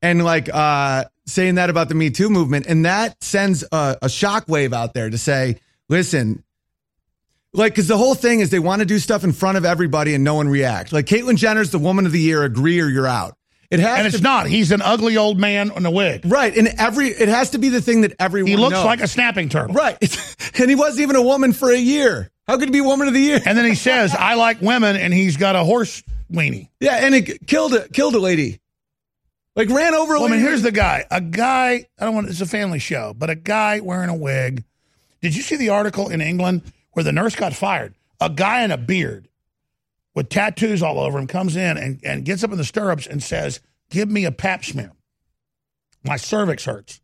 and like uh saying that about the Me Too movement, and that sends a, a shockwave out there to say, listen. Like, because the whole thing is they want to do stuff in front of everybody and no one react. Like, Caitlyn Jenner's the woman of the year. Agree or you're out. It has and it's to, not. He's an ugly old man in a wig. right. And every it has to be the thing that everyone He looks knows. like a snapping turtle. right. *laughs* and he wasn't even a woman for a year. How could he be woman of the year? And then he says, "I like women," and he's got a horse weenie. Yeah, and it killed a killed a lady. Like ran over a Well, I mean, here's the guy. A guy. I don't want. It's a family show, but a guy wearing a wig. Did you see the article in England where the nurse got fired? A guy in a beard with tattoos all over him comes in and, and gets up in the stirrups and says, "Give me a pap smear. My cervix hurts."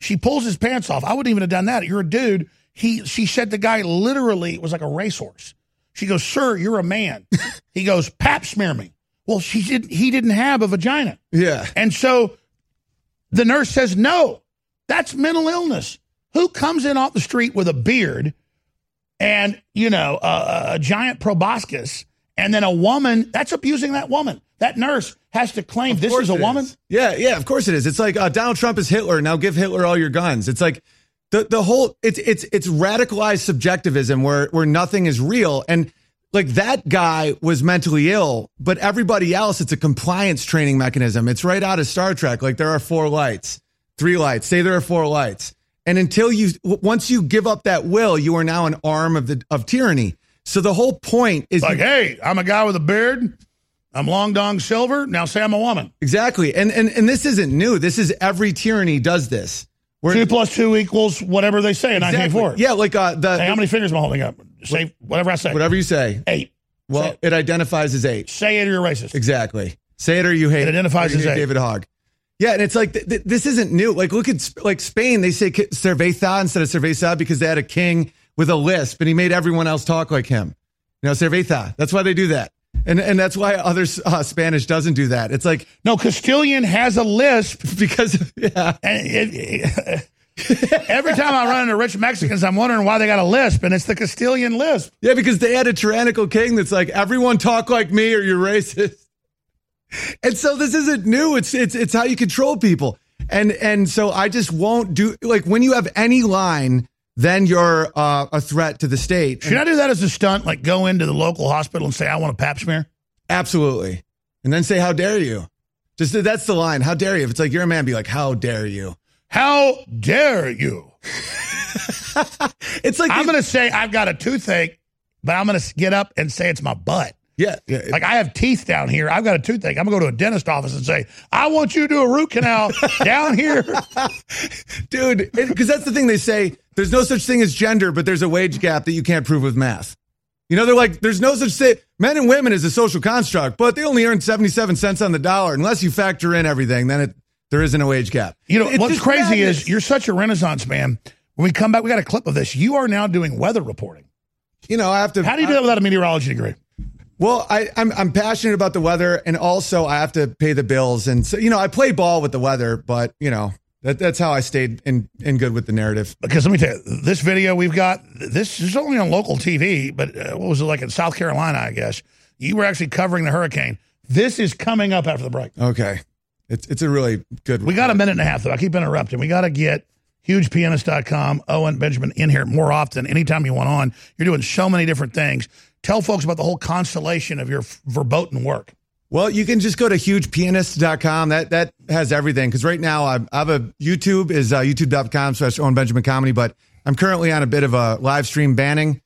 She pulls his pants off. I wouldn't even have done that. You're a dude. He. She said the guy literally was like a racehorse. She goes, "Sir, you're a man." he goes, "Pap smear me." Well, she didn't He didn't have a vagina. yeah. And so the nurse says, no, that's mental illness. Who comes in off the street with a beard and, you know, a, a giant proboscis and then a woman, that's abusing that woman. That nurse has to claim this is a woman. is. Yeah, yeah, of course it is. It's like uh, Donald Trump is Hitler. Now give Hitler all your guns. It's like the the whole it's it's it's radicalized subjectivism where where nothing is real and like that guy was mentally ill, but everybody else it's a compliance training mechanism. It's right out of Star Trek. Like there are four lights, three lights. Say there are four lights. And until you once you give up that will, you are now an arm of the of tyranny. So the whole point is Like, hey, I'm a guy with a beard. I'm Long Dong Silver. Now say I'm a woman. Exactly. And and and this isn't new. This is every tyranny does this. Where Two plus two equals whatever they say in Exactly. 1984. Yeah, like uh the Hey, how many fingers am I holding up? Say whatever I say. whatever you say. Eight. Well, Say- it identifies as eight. Say it or you're racist. Exactly. Say it or you hate It identifies as eight. David Hogg. Yeah, and it's like th- th- this isn't new. Like look at Sp- like Spain. They say cerveza instead of cerveza because they had a king with a lisp and he made everyone else talk like him. You know, cerveza. That's why they do that. And and that's why other uh, Spanish doesn't do that. It's like No, Castilian has a lisp. *laughs* because yeah. And it, *laughs* every time I run into rich Mexicans, I'm wondering why they got a lisp, and it's the Castilian lisp. Yeah, because they had a tyrannical king that's like everyone talk like me or you're racist. *laughs* And so this isn't new. It's it's it's how you control people. And and so I just won't do like when you have any line, then you're uh, a threat to the state. Should I do that as a stunt? Like go into the local hospital and say, I want a pap smear? Absolutely. And then say, "How dare you?" Just that's the line. How dare you? If it's like you're a man, be like, "How dare you?" How dare you? *laughs* It's like I'm going to say I've got a toothache, but I'm going to get up and say it's my butt. Yeah, yeah. Like I have teeth down here. I've got a toothache. I'm going to go to a dentist office and say, I want you to do a root canal *laughs* down here. dude because that's the thing they say there's no such thing as gender but there's a wage gap that you can't prove with math you know they're like there's no such thing men and women is a social construct but they only earn 77 cents on the dollar unless you factor in everything then it there isn't a wage gap You know, It's what's crazy madness. is you're such a renaissance man. When we come back, we got a clip of this. You are now doing weather reporting. you know i have to How do you do that without a meteorology degree? Well I, I'm, I'm passionate about the weather and also i have to pay the bills and so you know i play ball with the weather but you know that, that's how i stayed in, in good with the narrative Because let me tell you, this video we've got, this is only on local TV, but uh, what was it like in South Carolina, I guess? You were actually covering the hurricane. This is coming up after the break. okay it's, it's a really good We got a minute and a half, though. I keep interrupting. We got to get hugepianist.com. Owen Benjamin in here more often. Anytime you want on, you're doing so many different things. Tell folks about the whole constellation of your verboten work. Well, you can just go to hugepianist.com. That that has everything. Because right now I, I have a YouTube is uh, youtube.com slash Owen Benjamin Comedy, but I'm currently on a bit of a live stream banning.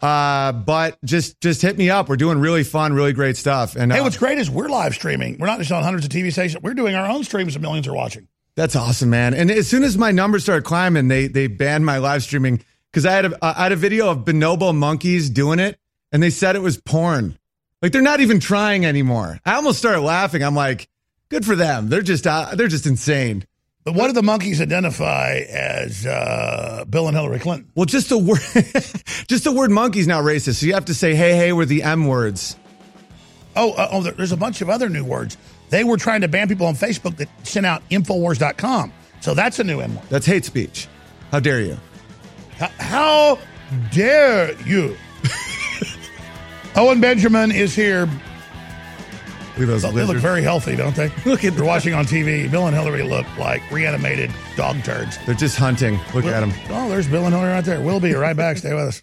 Uh, but just just hit me up. We're doing really fun, really great stuff. And hey, uh, what's great is we're live streaming. We're not just on hundreds of TV stations. We're doing our own streams that millions are watching. That's awesome, man. And as soon as my numbers started climbing, they they banned my live streaming because I had a I had a video of bonobo monkeys doing it, and they said it was porn. Like they're not even trying anymore. I almost started laughing. I'm like, good for them. They're just uh, they're just insane. But what do the monkeys identify as uh, Bill and Hillary Clinton? Well, just the word, *laughs* just the word monkey's now racist. So you have to say hey hey with the M words. Oh, uh, oh, there's a bunch of other new words. They were trying to ban people on Facebook that sent out Infowars.com. So that's a new M word. That's hate speech. How dare you? How, how dare you? *laughs* Owen Benjamin is here. Look those they look very healthy, don't they? *laughs* Look at You're watching on TV. Bill and Hillary look like reanimated dog turds. They're just hunting. Look Will, at them. Oh, there's Bill and Hillary right there. We'll be right back. Stay with us.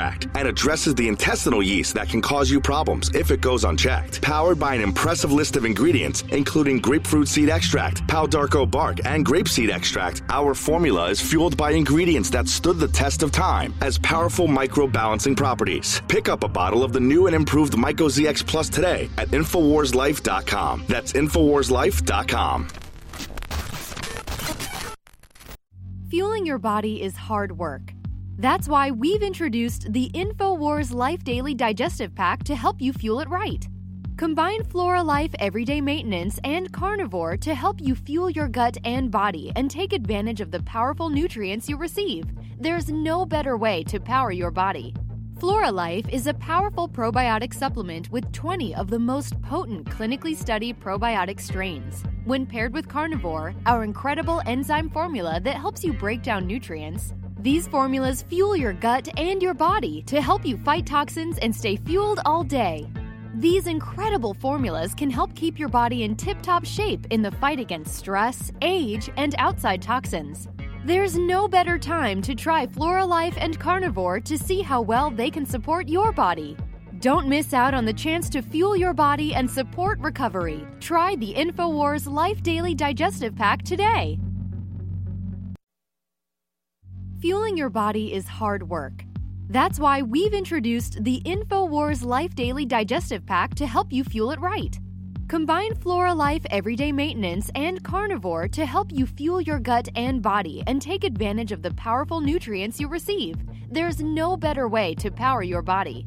and addresses the intestinal yeast that can cause you problems if it goes unchecked. Powered by an impressive list of ingredients, including grapefruit seed extract, pau d'arco bark, and grapeseed extract, our formula is fueled by ingredients that stood the test of time as powerful microbalancing properties. Pick up a bottle of the new and improved MycoZX Plus today at InfoWarsLife.com. That's InfoWarsLife.com. Fueling your body is hard work. That's why we've introduced the InfoWars Life Daily Digestive Pack to help you fuel it right. Combine Flora Life Everyday Maintenance and Carnivore to help you fuel your gut and body and take advantage of the powerful nutrients you receive. There's no better way to power your body. Flora Life is a powerful probiotic supplement with 20 of the most potent clinically studied probiotic strains. When paired with Carnivore, our incredible enzyme formula that helps you break down nutrients, these formulas fuel your gut and your body to help you fight toxins and stay fueled all day. These incredible formulas can help keep your body in tip top shape in the fight against stress, age, and outside toxins. There's no better time to try Flora Life and Carnivore to see how well they can support your body. Don't miss out on the chance to fuel your body and support recovery. Try the InfoWars Life Daily Digestive Pack today. Fueling your body is hard work. That's why we've introduced the InfoWars Life Daily Digestive Pack to help you fuel it right. Combine Flora Life Everyday Maintenance and Carnivore to help you fuel your gut and body and take advantage of the powerful nutrients you receive. There's no better way to power your body.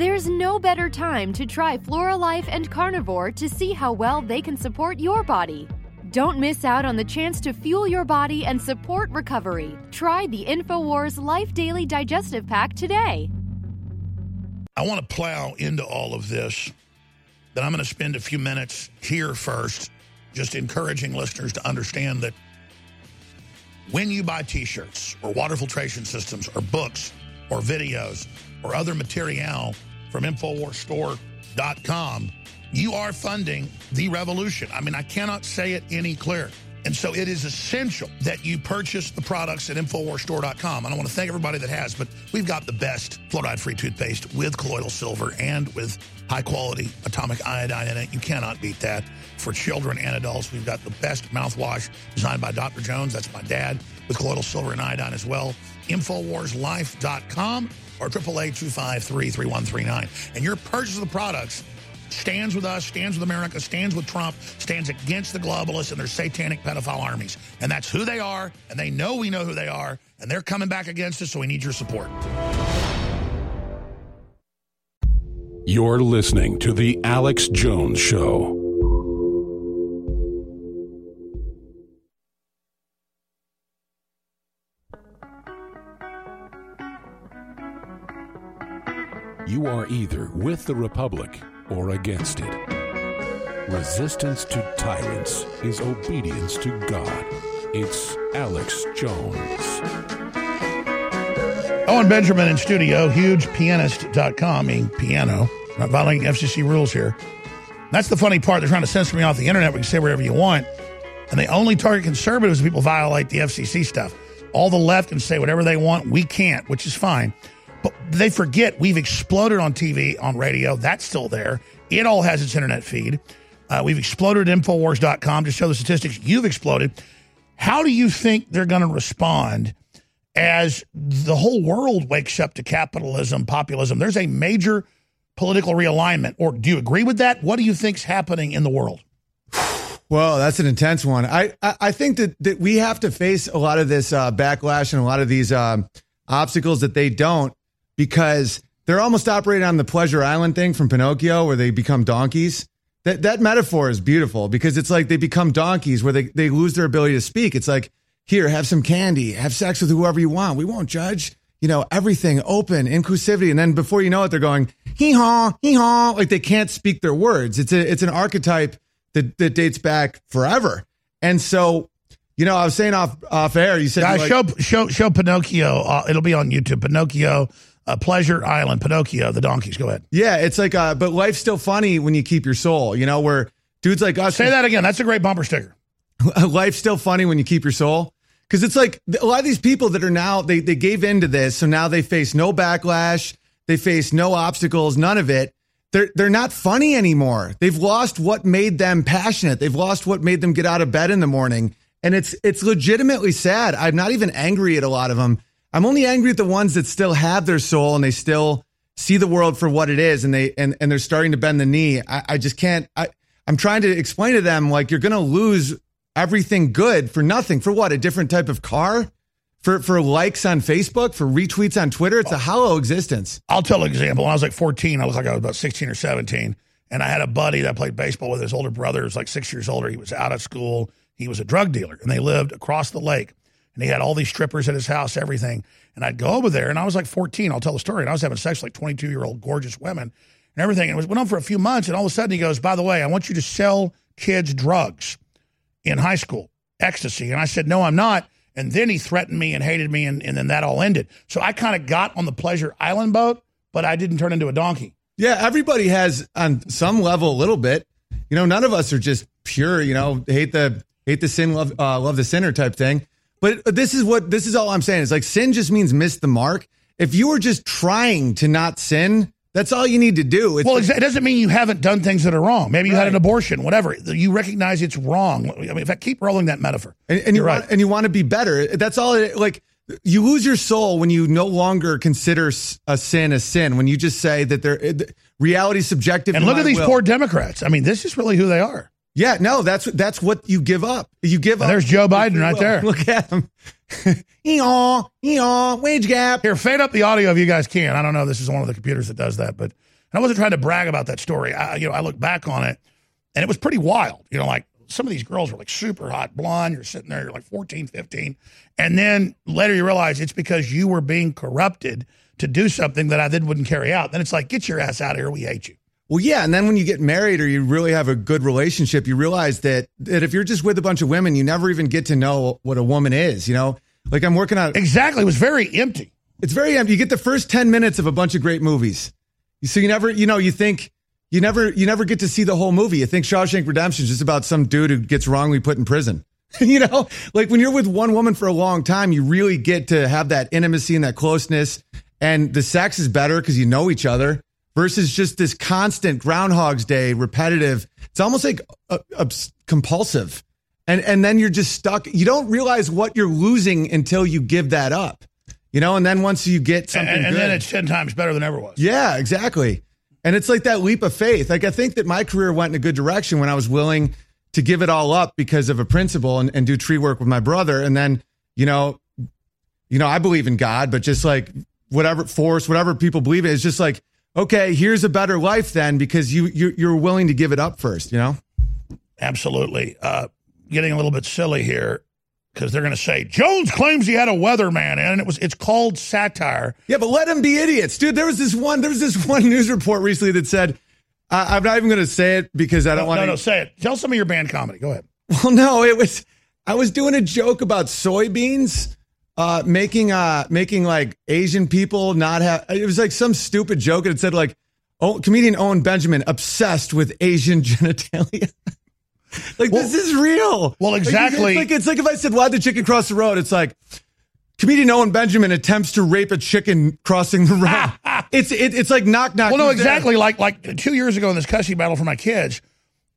There's no better time to try Floralife and Carnivore to see how well they can support your body. Don't miss out on the chance to fuel your body and support recovery. Try the InfoWars Life Daily Digestive Pack today. I want to plow into all of this, but I'm going to spend a few minutes here first, just encouraging listeners to understand that when you buy t shirts or water filtration systems or books or videos, or other material from InfoWarsStore.com, you are funding the revolution. I mean, I cannot say it any clearer. And so it is essential that you purchase the products at InfoWarsStore.com. And I want to thank everybody that has, but we've got the best fluoride-free toothpaste with colloidal silver and with high-quality atomic iodine in it. You cannot beat that. For children and adults, we've got the best mouthwash designed by Dr. Jones. That's my dad. with colloidal silver and iodine as well. Infowarslife.com or 888-253-3139. And your purchase of the products stands with us, stands with America, stands with Trump, stands against the globalists and their satanic pedophile armies. And that's who they are, and they know we know who they are, and they're coming back against us, so we need your support. You're listening to The Alex Jones Show. You are either with the Republic or against it. Resistance to tyrants is obedience to God. It's Alex Jones. Owen Benjamin in studio, hugepianist.com, meaning piano. Not violating FCC rules here. That's the funny part. They're trying to censor me off the internet. We can say whatever you want. And they only target conservatives people violate the FCC stuff. All the left can say whatever they want. We can't, which is fine. But they forget we've exploded on TV, on radio. That's still there. It all has its internet feed. Uh, we've exploded at Infowars.com to show the statistics. You've exploded. How do you think they're going to respond as the whole world wakes up to capitalism, populism? There's a major political realignment. Or do you agree with that? What do you think's happening in the world? Well, that's an intense one. I, I, I think that, that we have to face a lot of this uh, backlash and a lot of these um, obstacles that they don't because they're almost operating on the Pleasure Island thing from Pinocchio where they become donkeys. That, that metaphor is beautiful because it's like they become donkeys where they, they lose their ability to speak. It's like, here, have some candy, have sex with whoever you want. We won't judge. You know, everything open, inclusivity. And then before you know it, they're going, hee haw, hee haw. Like they can't speak their words. It's a, it's an archetype that, that dates back forever. And so, you know, I was saying off off air, you said Guys, like, show show show Pinocchio. Uh, it'll be on YouTube. Pinocchio, uh, Pleasure Island, Pinocchio, the donkeys. Go ahead. Yeah, it's like, uh, but life's still funny when you keep your soul. You know, where dudes like us Say that again. That's a great bumper sticker. *laughs* life's still funny when you keep your soul. Because it's like a lot of these people that are now they they gave into this, so now they face no backlash, they face no obstacles, none of it. They're they're not funny anymore. They've lost what made them passionate. They've lost what made them get out of bed in the morning, and it's it's legitimately sad. I'm not even angry at a lot of them. I'm only angry at the ones that still have their soul and they still see the world for what it is, and they and and they're starting to bend the knee. I, I just can't. I I'm trying to explain to them like you're to lose everything good for nothing. For what? A different type of car? For for likes on Facebook? For retweets on Twitter? It's a hollow existence. I'll tell an example. When I was like 14, I was like I was about 16 or 17, and I had a buddy that played baseball with. His older brother was like six years older. He was out of school. He was a drug dealer, and they lived across the lake. And he had all these strippers at his house, everything. And I'd go over there, and I was like 14. I'll tell the story. And I was having sex with like 22 year old gorgeous women and everything. And it was, went on for a few months, and all of a sudden he goes, "By the way, I want you to sell kids drugs in high school, ecstasy." And I said, "No, I'm not." And then he threatened me and hated me, and, and then that all ended. So I kind of got on the Pleasure Island boat, but I didn't turn into a donkey. Yeah, everybody has on some level a little bit. You know, none of us are just pure. You know, hate the hate the sin, love uh, love the sinner type thing. But this is what this is all I'm saying. Is like sin just means miss the mark. If you were just trying to not sin, that's all you need to do. It's well, it doesn't mean you haven't done things that are wrong. Maybe you had an abortion, whatever. You recognize it's wrong. I mean, if I keep rolling that metaphor, and, and you right. want, and you want to be better. That's all. It, like you lose your soul when you no longer consider a sin a sin. When you just say that there reality subjective. and look at these will. poor Democrats. I mean, this is really who they are. Yeah, no, that's that's what you give up. You give And up. there's Joe Biden right there. Look at him. *laughs* Eeyaw, eeyaw, wage gap. Here, fade up the audio if you guys can. I don't know. This is one of the computers that does that, but and I wasn't trying to brag about that story. I, you know, I look back on it, and it was pretty wild. You know, like some of these girls were like super hot, blonde. You're sitting there, you're like 14, 15, and then later you realize it's because you were being corrupted to do something that I then wouldn't carry out. Then it's like, get your ass out of here. We hate you. Well, yeah, and then when you get married or you really have a good relationship, you realize that that if you're just with a bunch of women, you never even get to know what a woman is. You know, like I'm working on exactly. It was very empty. It's very empty. You get the first ten minutes of a bunch of great movies, so you never, you know, you think you never, you never get to see the whole movie. You think Shawshank Redemption is just about some dude who gets wrongly put in prison. *laughs* you know, like when you're with one woman for a long time, you really get to have that intimacy and that closeness, and the sex is better because you know each other versus just this constant Groundhog's Day repetitive. It's almost like uh, compulsive. And and then you're just stuck. You don't realize what you're losing until you give that up. You know, and then once you get something and, and good, then it's 10 times better than ever was. yeah, exactly. And it's like that leap of faith. Like I think that my career went in a good direction when I was willing to give it all up because of a principle and, and do tree work with my brother. And then, you know, you know, I believe in God, but just like whatever force, whatever people believe in, it's just like, okay, here's a better life then because you you're, you're willing to give it up first, you know? Absolutely. Uh, getting a little bit silly here because they're going to say Jones claims he had a weatherman, and it was it's called satire. Yeah, but let them be idiots, dude. There was this one. There was this *laughs* one news report recently that said, uh, "I'm not even going to say it because I don't No, want no, to." no, say it. Tell some of your banned comedy. Go ahead. *laughs* Well, no, it was. I was doing a joke about soybeans, uh, making uh, making like Asian people not have. It was like some stupid joke, and it said like, "Oh, comedian Owen Benjamin obsessed with Asian *laughs* genitalia." like this is real. Well, Like, exactly. it's like it's like if I said, "Why'd the chicken cross the road?" It's like. Comedian Owen Benjamin attempts to rape a chicken crossing the road. *laughs* it's it, it's like knock knock. Well, no, who's there? exactly. Like like two years ago in this custody battle for my kids,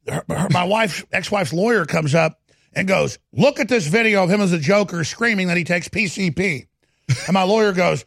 her, her- my wife, ex-wife's lawyer comes up and goes, "Look at this video of him as a Joker screaming that he takes PCP," *laughs* and my lawyer goes,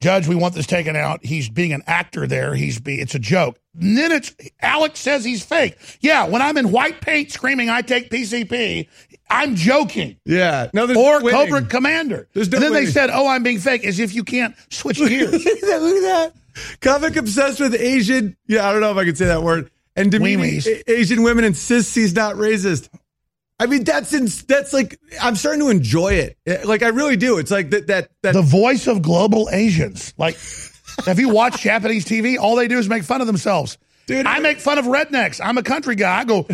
"Judge, we want this taken out. He's being an actor there. He's be it's a joke." And then it's Alex says he's fake. Yeah, when I'm in white paint screaming I take PCP, I'm joking. Yeah, no, there's or no winning. Cobra Commander. There's no and then they said, "Oh, I'm being fake," as if you can't switch gears. Look at *laughs* that! Look at that! Comic obsessed with Asian. Yeah, I don't know if I can say that word. And demeaning. Asian women insists he's not racist. I mean, that's in, that's like I'm starting to enjoy it. Like I really do. It's like that that that the voice of global Asians. Like, have you watched Japanese TV? All they do is make fun of themselves. Dude, I make fun of rednecks. I'm a country guy. I go,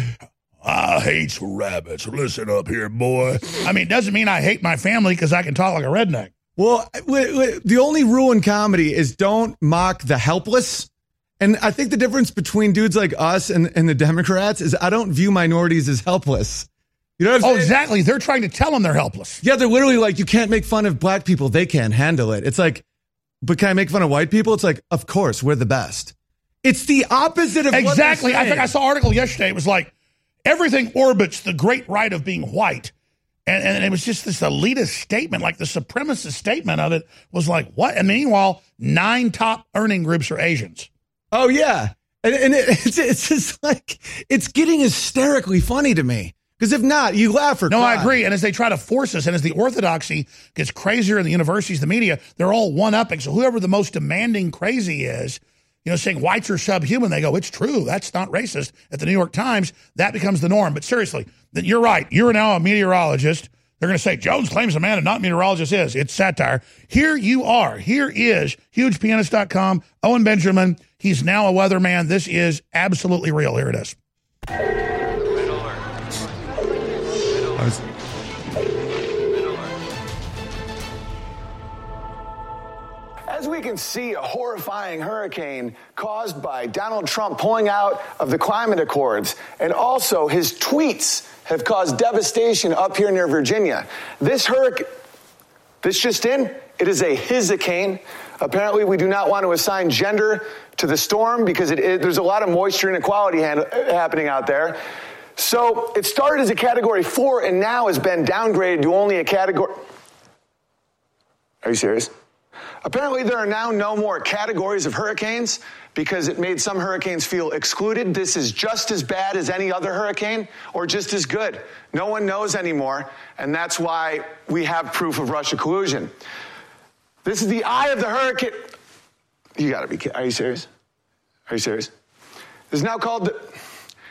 I hate rabbits. Listen up here, boy. I mean, it doesn't mean I hate my family because I can talk like a redneck. Well, the only rule in comedy is don't mock the helpless. And I think the difference between dudes like us and, and the Democrats is I don't view minorities as helpless. You know what I'm Oh, exactly. They're trying to tell them they're helpless. Yeah, they're literally like, you can't make fun of black people. They can't handle it. It's like, but can I make fun of white people? It's like, of course, we're the best. It's the opposite of what Exactly. I think. I saw an article yesterday. It was like everything orbits the great right of being white. And, and it was just this elitist statement, like the supremacist statement of it was like, what? And meanwhile, nine top earning groups are Asians. Oh yeah, and, and it, *laughs* it's it's just like it's getting hysterically funny to me. Because if not, you laugh or No, cry. I agree. And as they try to force us, and as the orthodoxy gets crazier in the universities, the media, they're all one upping. So whoever the most demanding crazy is, you know, saying whites are subhuman, they go, it's true. That's not racist. At the New York Times, that becomes the norm. But seriously, you're right. You're now a meteorologist. They're going to say Jones claims a man and not meteorologist is. It's satire. Here you are. Here is hugepianist.com. Owen Benjamin. He's now a weatherman. This is absolutely real. Here it is. Can see, a horrifying hurricane caused by Donald Trump pulling out of the climate accords, and also his tweets have caused devastation up here near Virginia. This hurricane, this just in, it is a hurricane. Apparently, we do not want to assign gender to the storm because it, it- there's a lot of moisture inequality han- happening out there. So it started as a category four and now has been downgraded to only a category. Are you serious? Apparently, there are now no more categories of hurricanes because it made some hurricanes feel excluded. This is just as bad as any other hurricane or just as good. No one knows anymore, and that's why we have proof of Russia collusion. This is the eye of the hurricane. You gotta be kidding. Are you serious? Are you serious? This is now called the,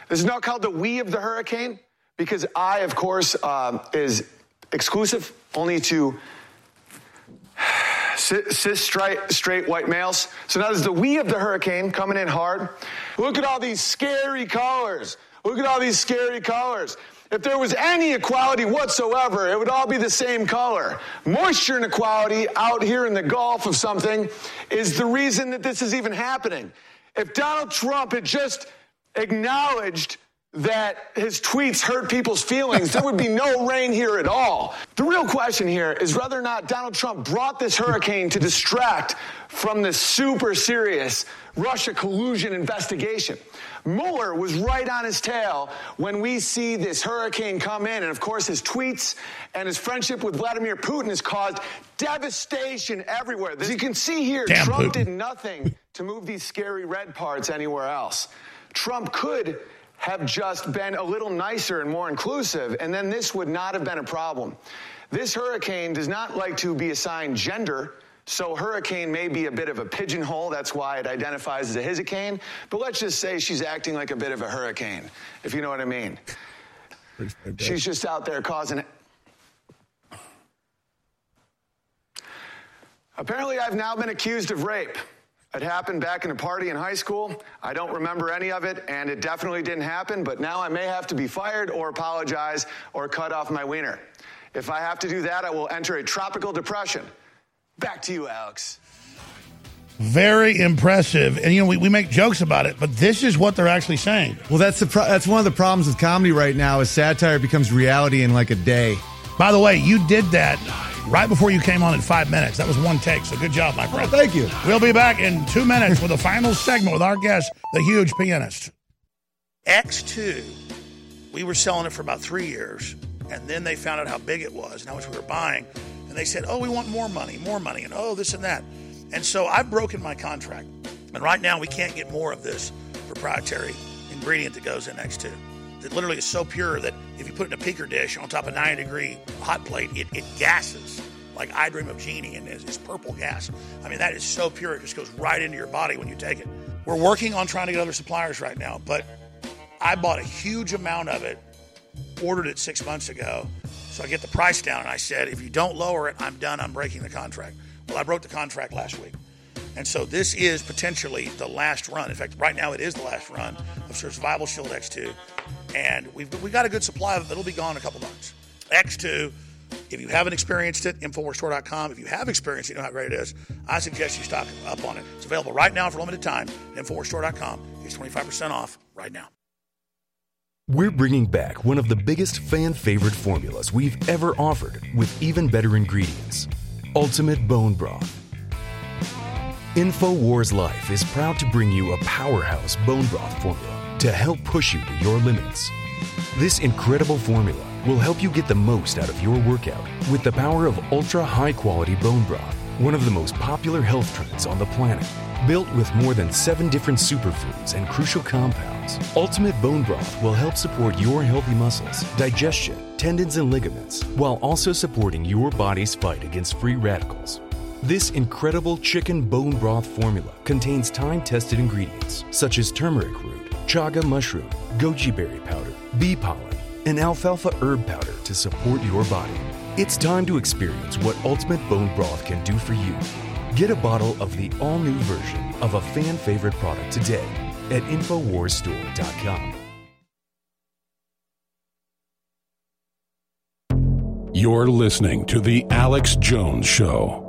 this is now called the we of the hurricane because I, of course, um, is exclusive only to cis, straight, straight white males. So now there's the we of the hurricane coming in hard. Look at all these scary colors. Look at all these scary colors. If there was any equality whatsoever, it would all be the same color. Moisture inequality out here in the Gulf of something is the reason that this is even happening. If Donald Trump had just acknowledged that his tweets hurt people's feelings, there would be no rain here at all. The real question here is whether or not Donald Trump brought this hurricane to distract from the super serious Russia collusion investigation. Mueller was right on his tail when we see this hurricane come in. And of course, his tweets and his friendship with Vladimir Putin has caused devastation everywhere. As you can see here, Damn Trump Putin. did nothing to move these scary red parts anywhere else. Trump could have just been a little nicer and more inclusive, and then this would not have been a problem. This hurricane does not like to be assigned gender. So hurricane may be a bit of a pigeonhole. That's why it identifies as a hurricane. But let's just say she's acting like a bit of a hurricane, if you know what I mean. She's just out there causing. It. Apparently, I've now been accused of rape. It happened back in a party in high school. I don't remember any of it, and it definitely didn't happen, but now I may have to be fired or apologize or cut off my wiener. If I have to do that, I will enter a tropical depression. Back to you, Alex. Very impressive. And, you know, we, we make jokes about it, but this is what they're actually saying. Well, that's the pro- that's one of the problems with comedy right now is satire becomes reality in like a day. By the way, you did that right before you came on in five minutes. That was one take, so good job, my friend. Oh, thank you. We'll be back in two minutes with the final segment with our guest, the huge pianist. X2, we were selling it for about three years, and then they found out how big it was and how much we were buying. And they said, oh, we want more money, more money, and oh, this and that. And so I've broken my contract. And right now, we can't get more of this proprietary ingredient that goes in X2. That literally is so pure that if you put it in a peaker dish on top of a 90 degree hot plate, it, it gases like I Dream of Jeannie and it's, is purple gas. I mean, that is so pure, it just goes right into your body when you take it. We're working on trying to get other suppliers right now, but I bought a huge amount of it, ordered it six months ago, so I get the price down, and I said, if you don't lower it, I'm done, I'm breaking the contract. Well, I broke the contract last week. And so this is potentially the last run. In fact, right now it is the last run of Survival Shield X2. And we've, we got a good supply of it. It'll be gone in a couple months. X2, if you haven't experienced it, InfoWarsStore.com. If you have experienced it, you know how great it is. I suggest you stock up on it. It's available right now for a limited time at InfoWarsStore.com. It's 25% off right now. We're bringing back one of the biggest fan favorite formulas we've ever offered with even better ingredients Ultimate Bone Broth. InfoWars Life is proud to bring you a powerhouse bone broth formula to help push you to your limits. This incredible formula will help you get the most out of your workout with the power of ultra high quality bone broth, one of the most popular health trends on the planet. Built with more than seven different superfoods and crucial compounds, Ultimate Bone Broth will help support your healthy muscles, digestion, tendons, and ligaments, while also supporting your body's fight against free radicals. This incredible chicken bone broth formula contains time tested ingredients such as turmeric root, chaga mushroom, goji berry powder, bee pollen, and alfalfa herb powder to support your body. It's time to experience what Ultimate Bone Broth can do for you. Get a bottle of the all new version of a fan favorite product today at InfoWarsStore.com. You're listening to The Alex Jones Show.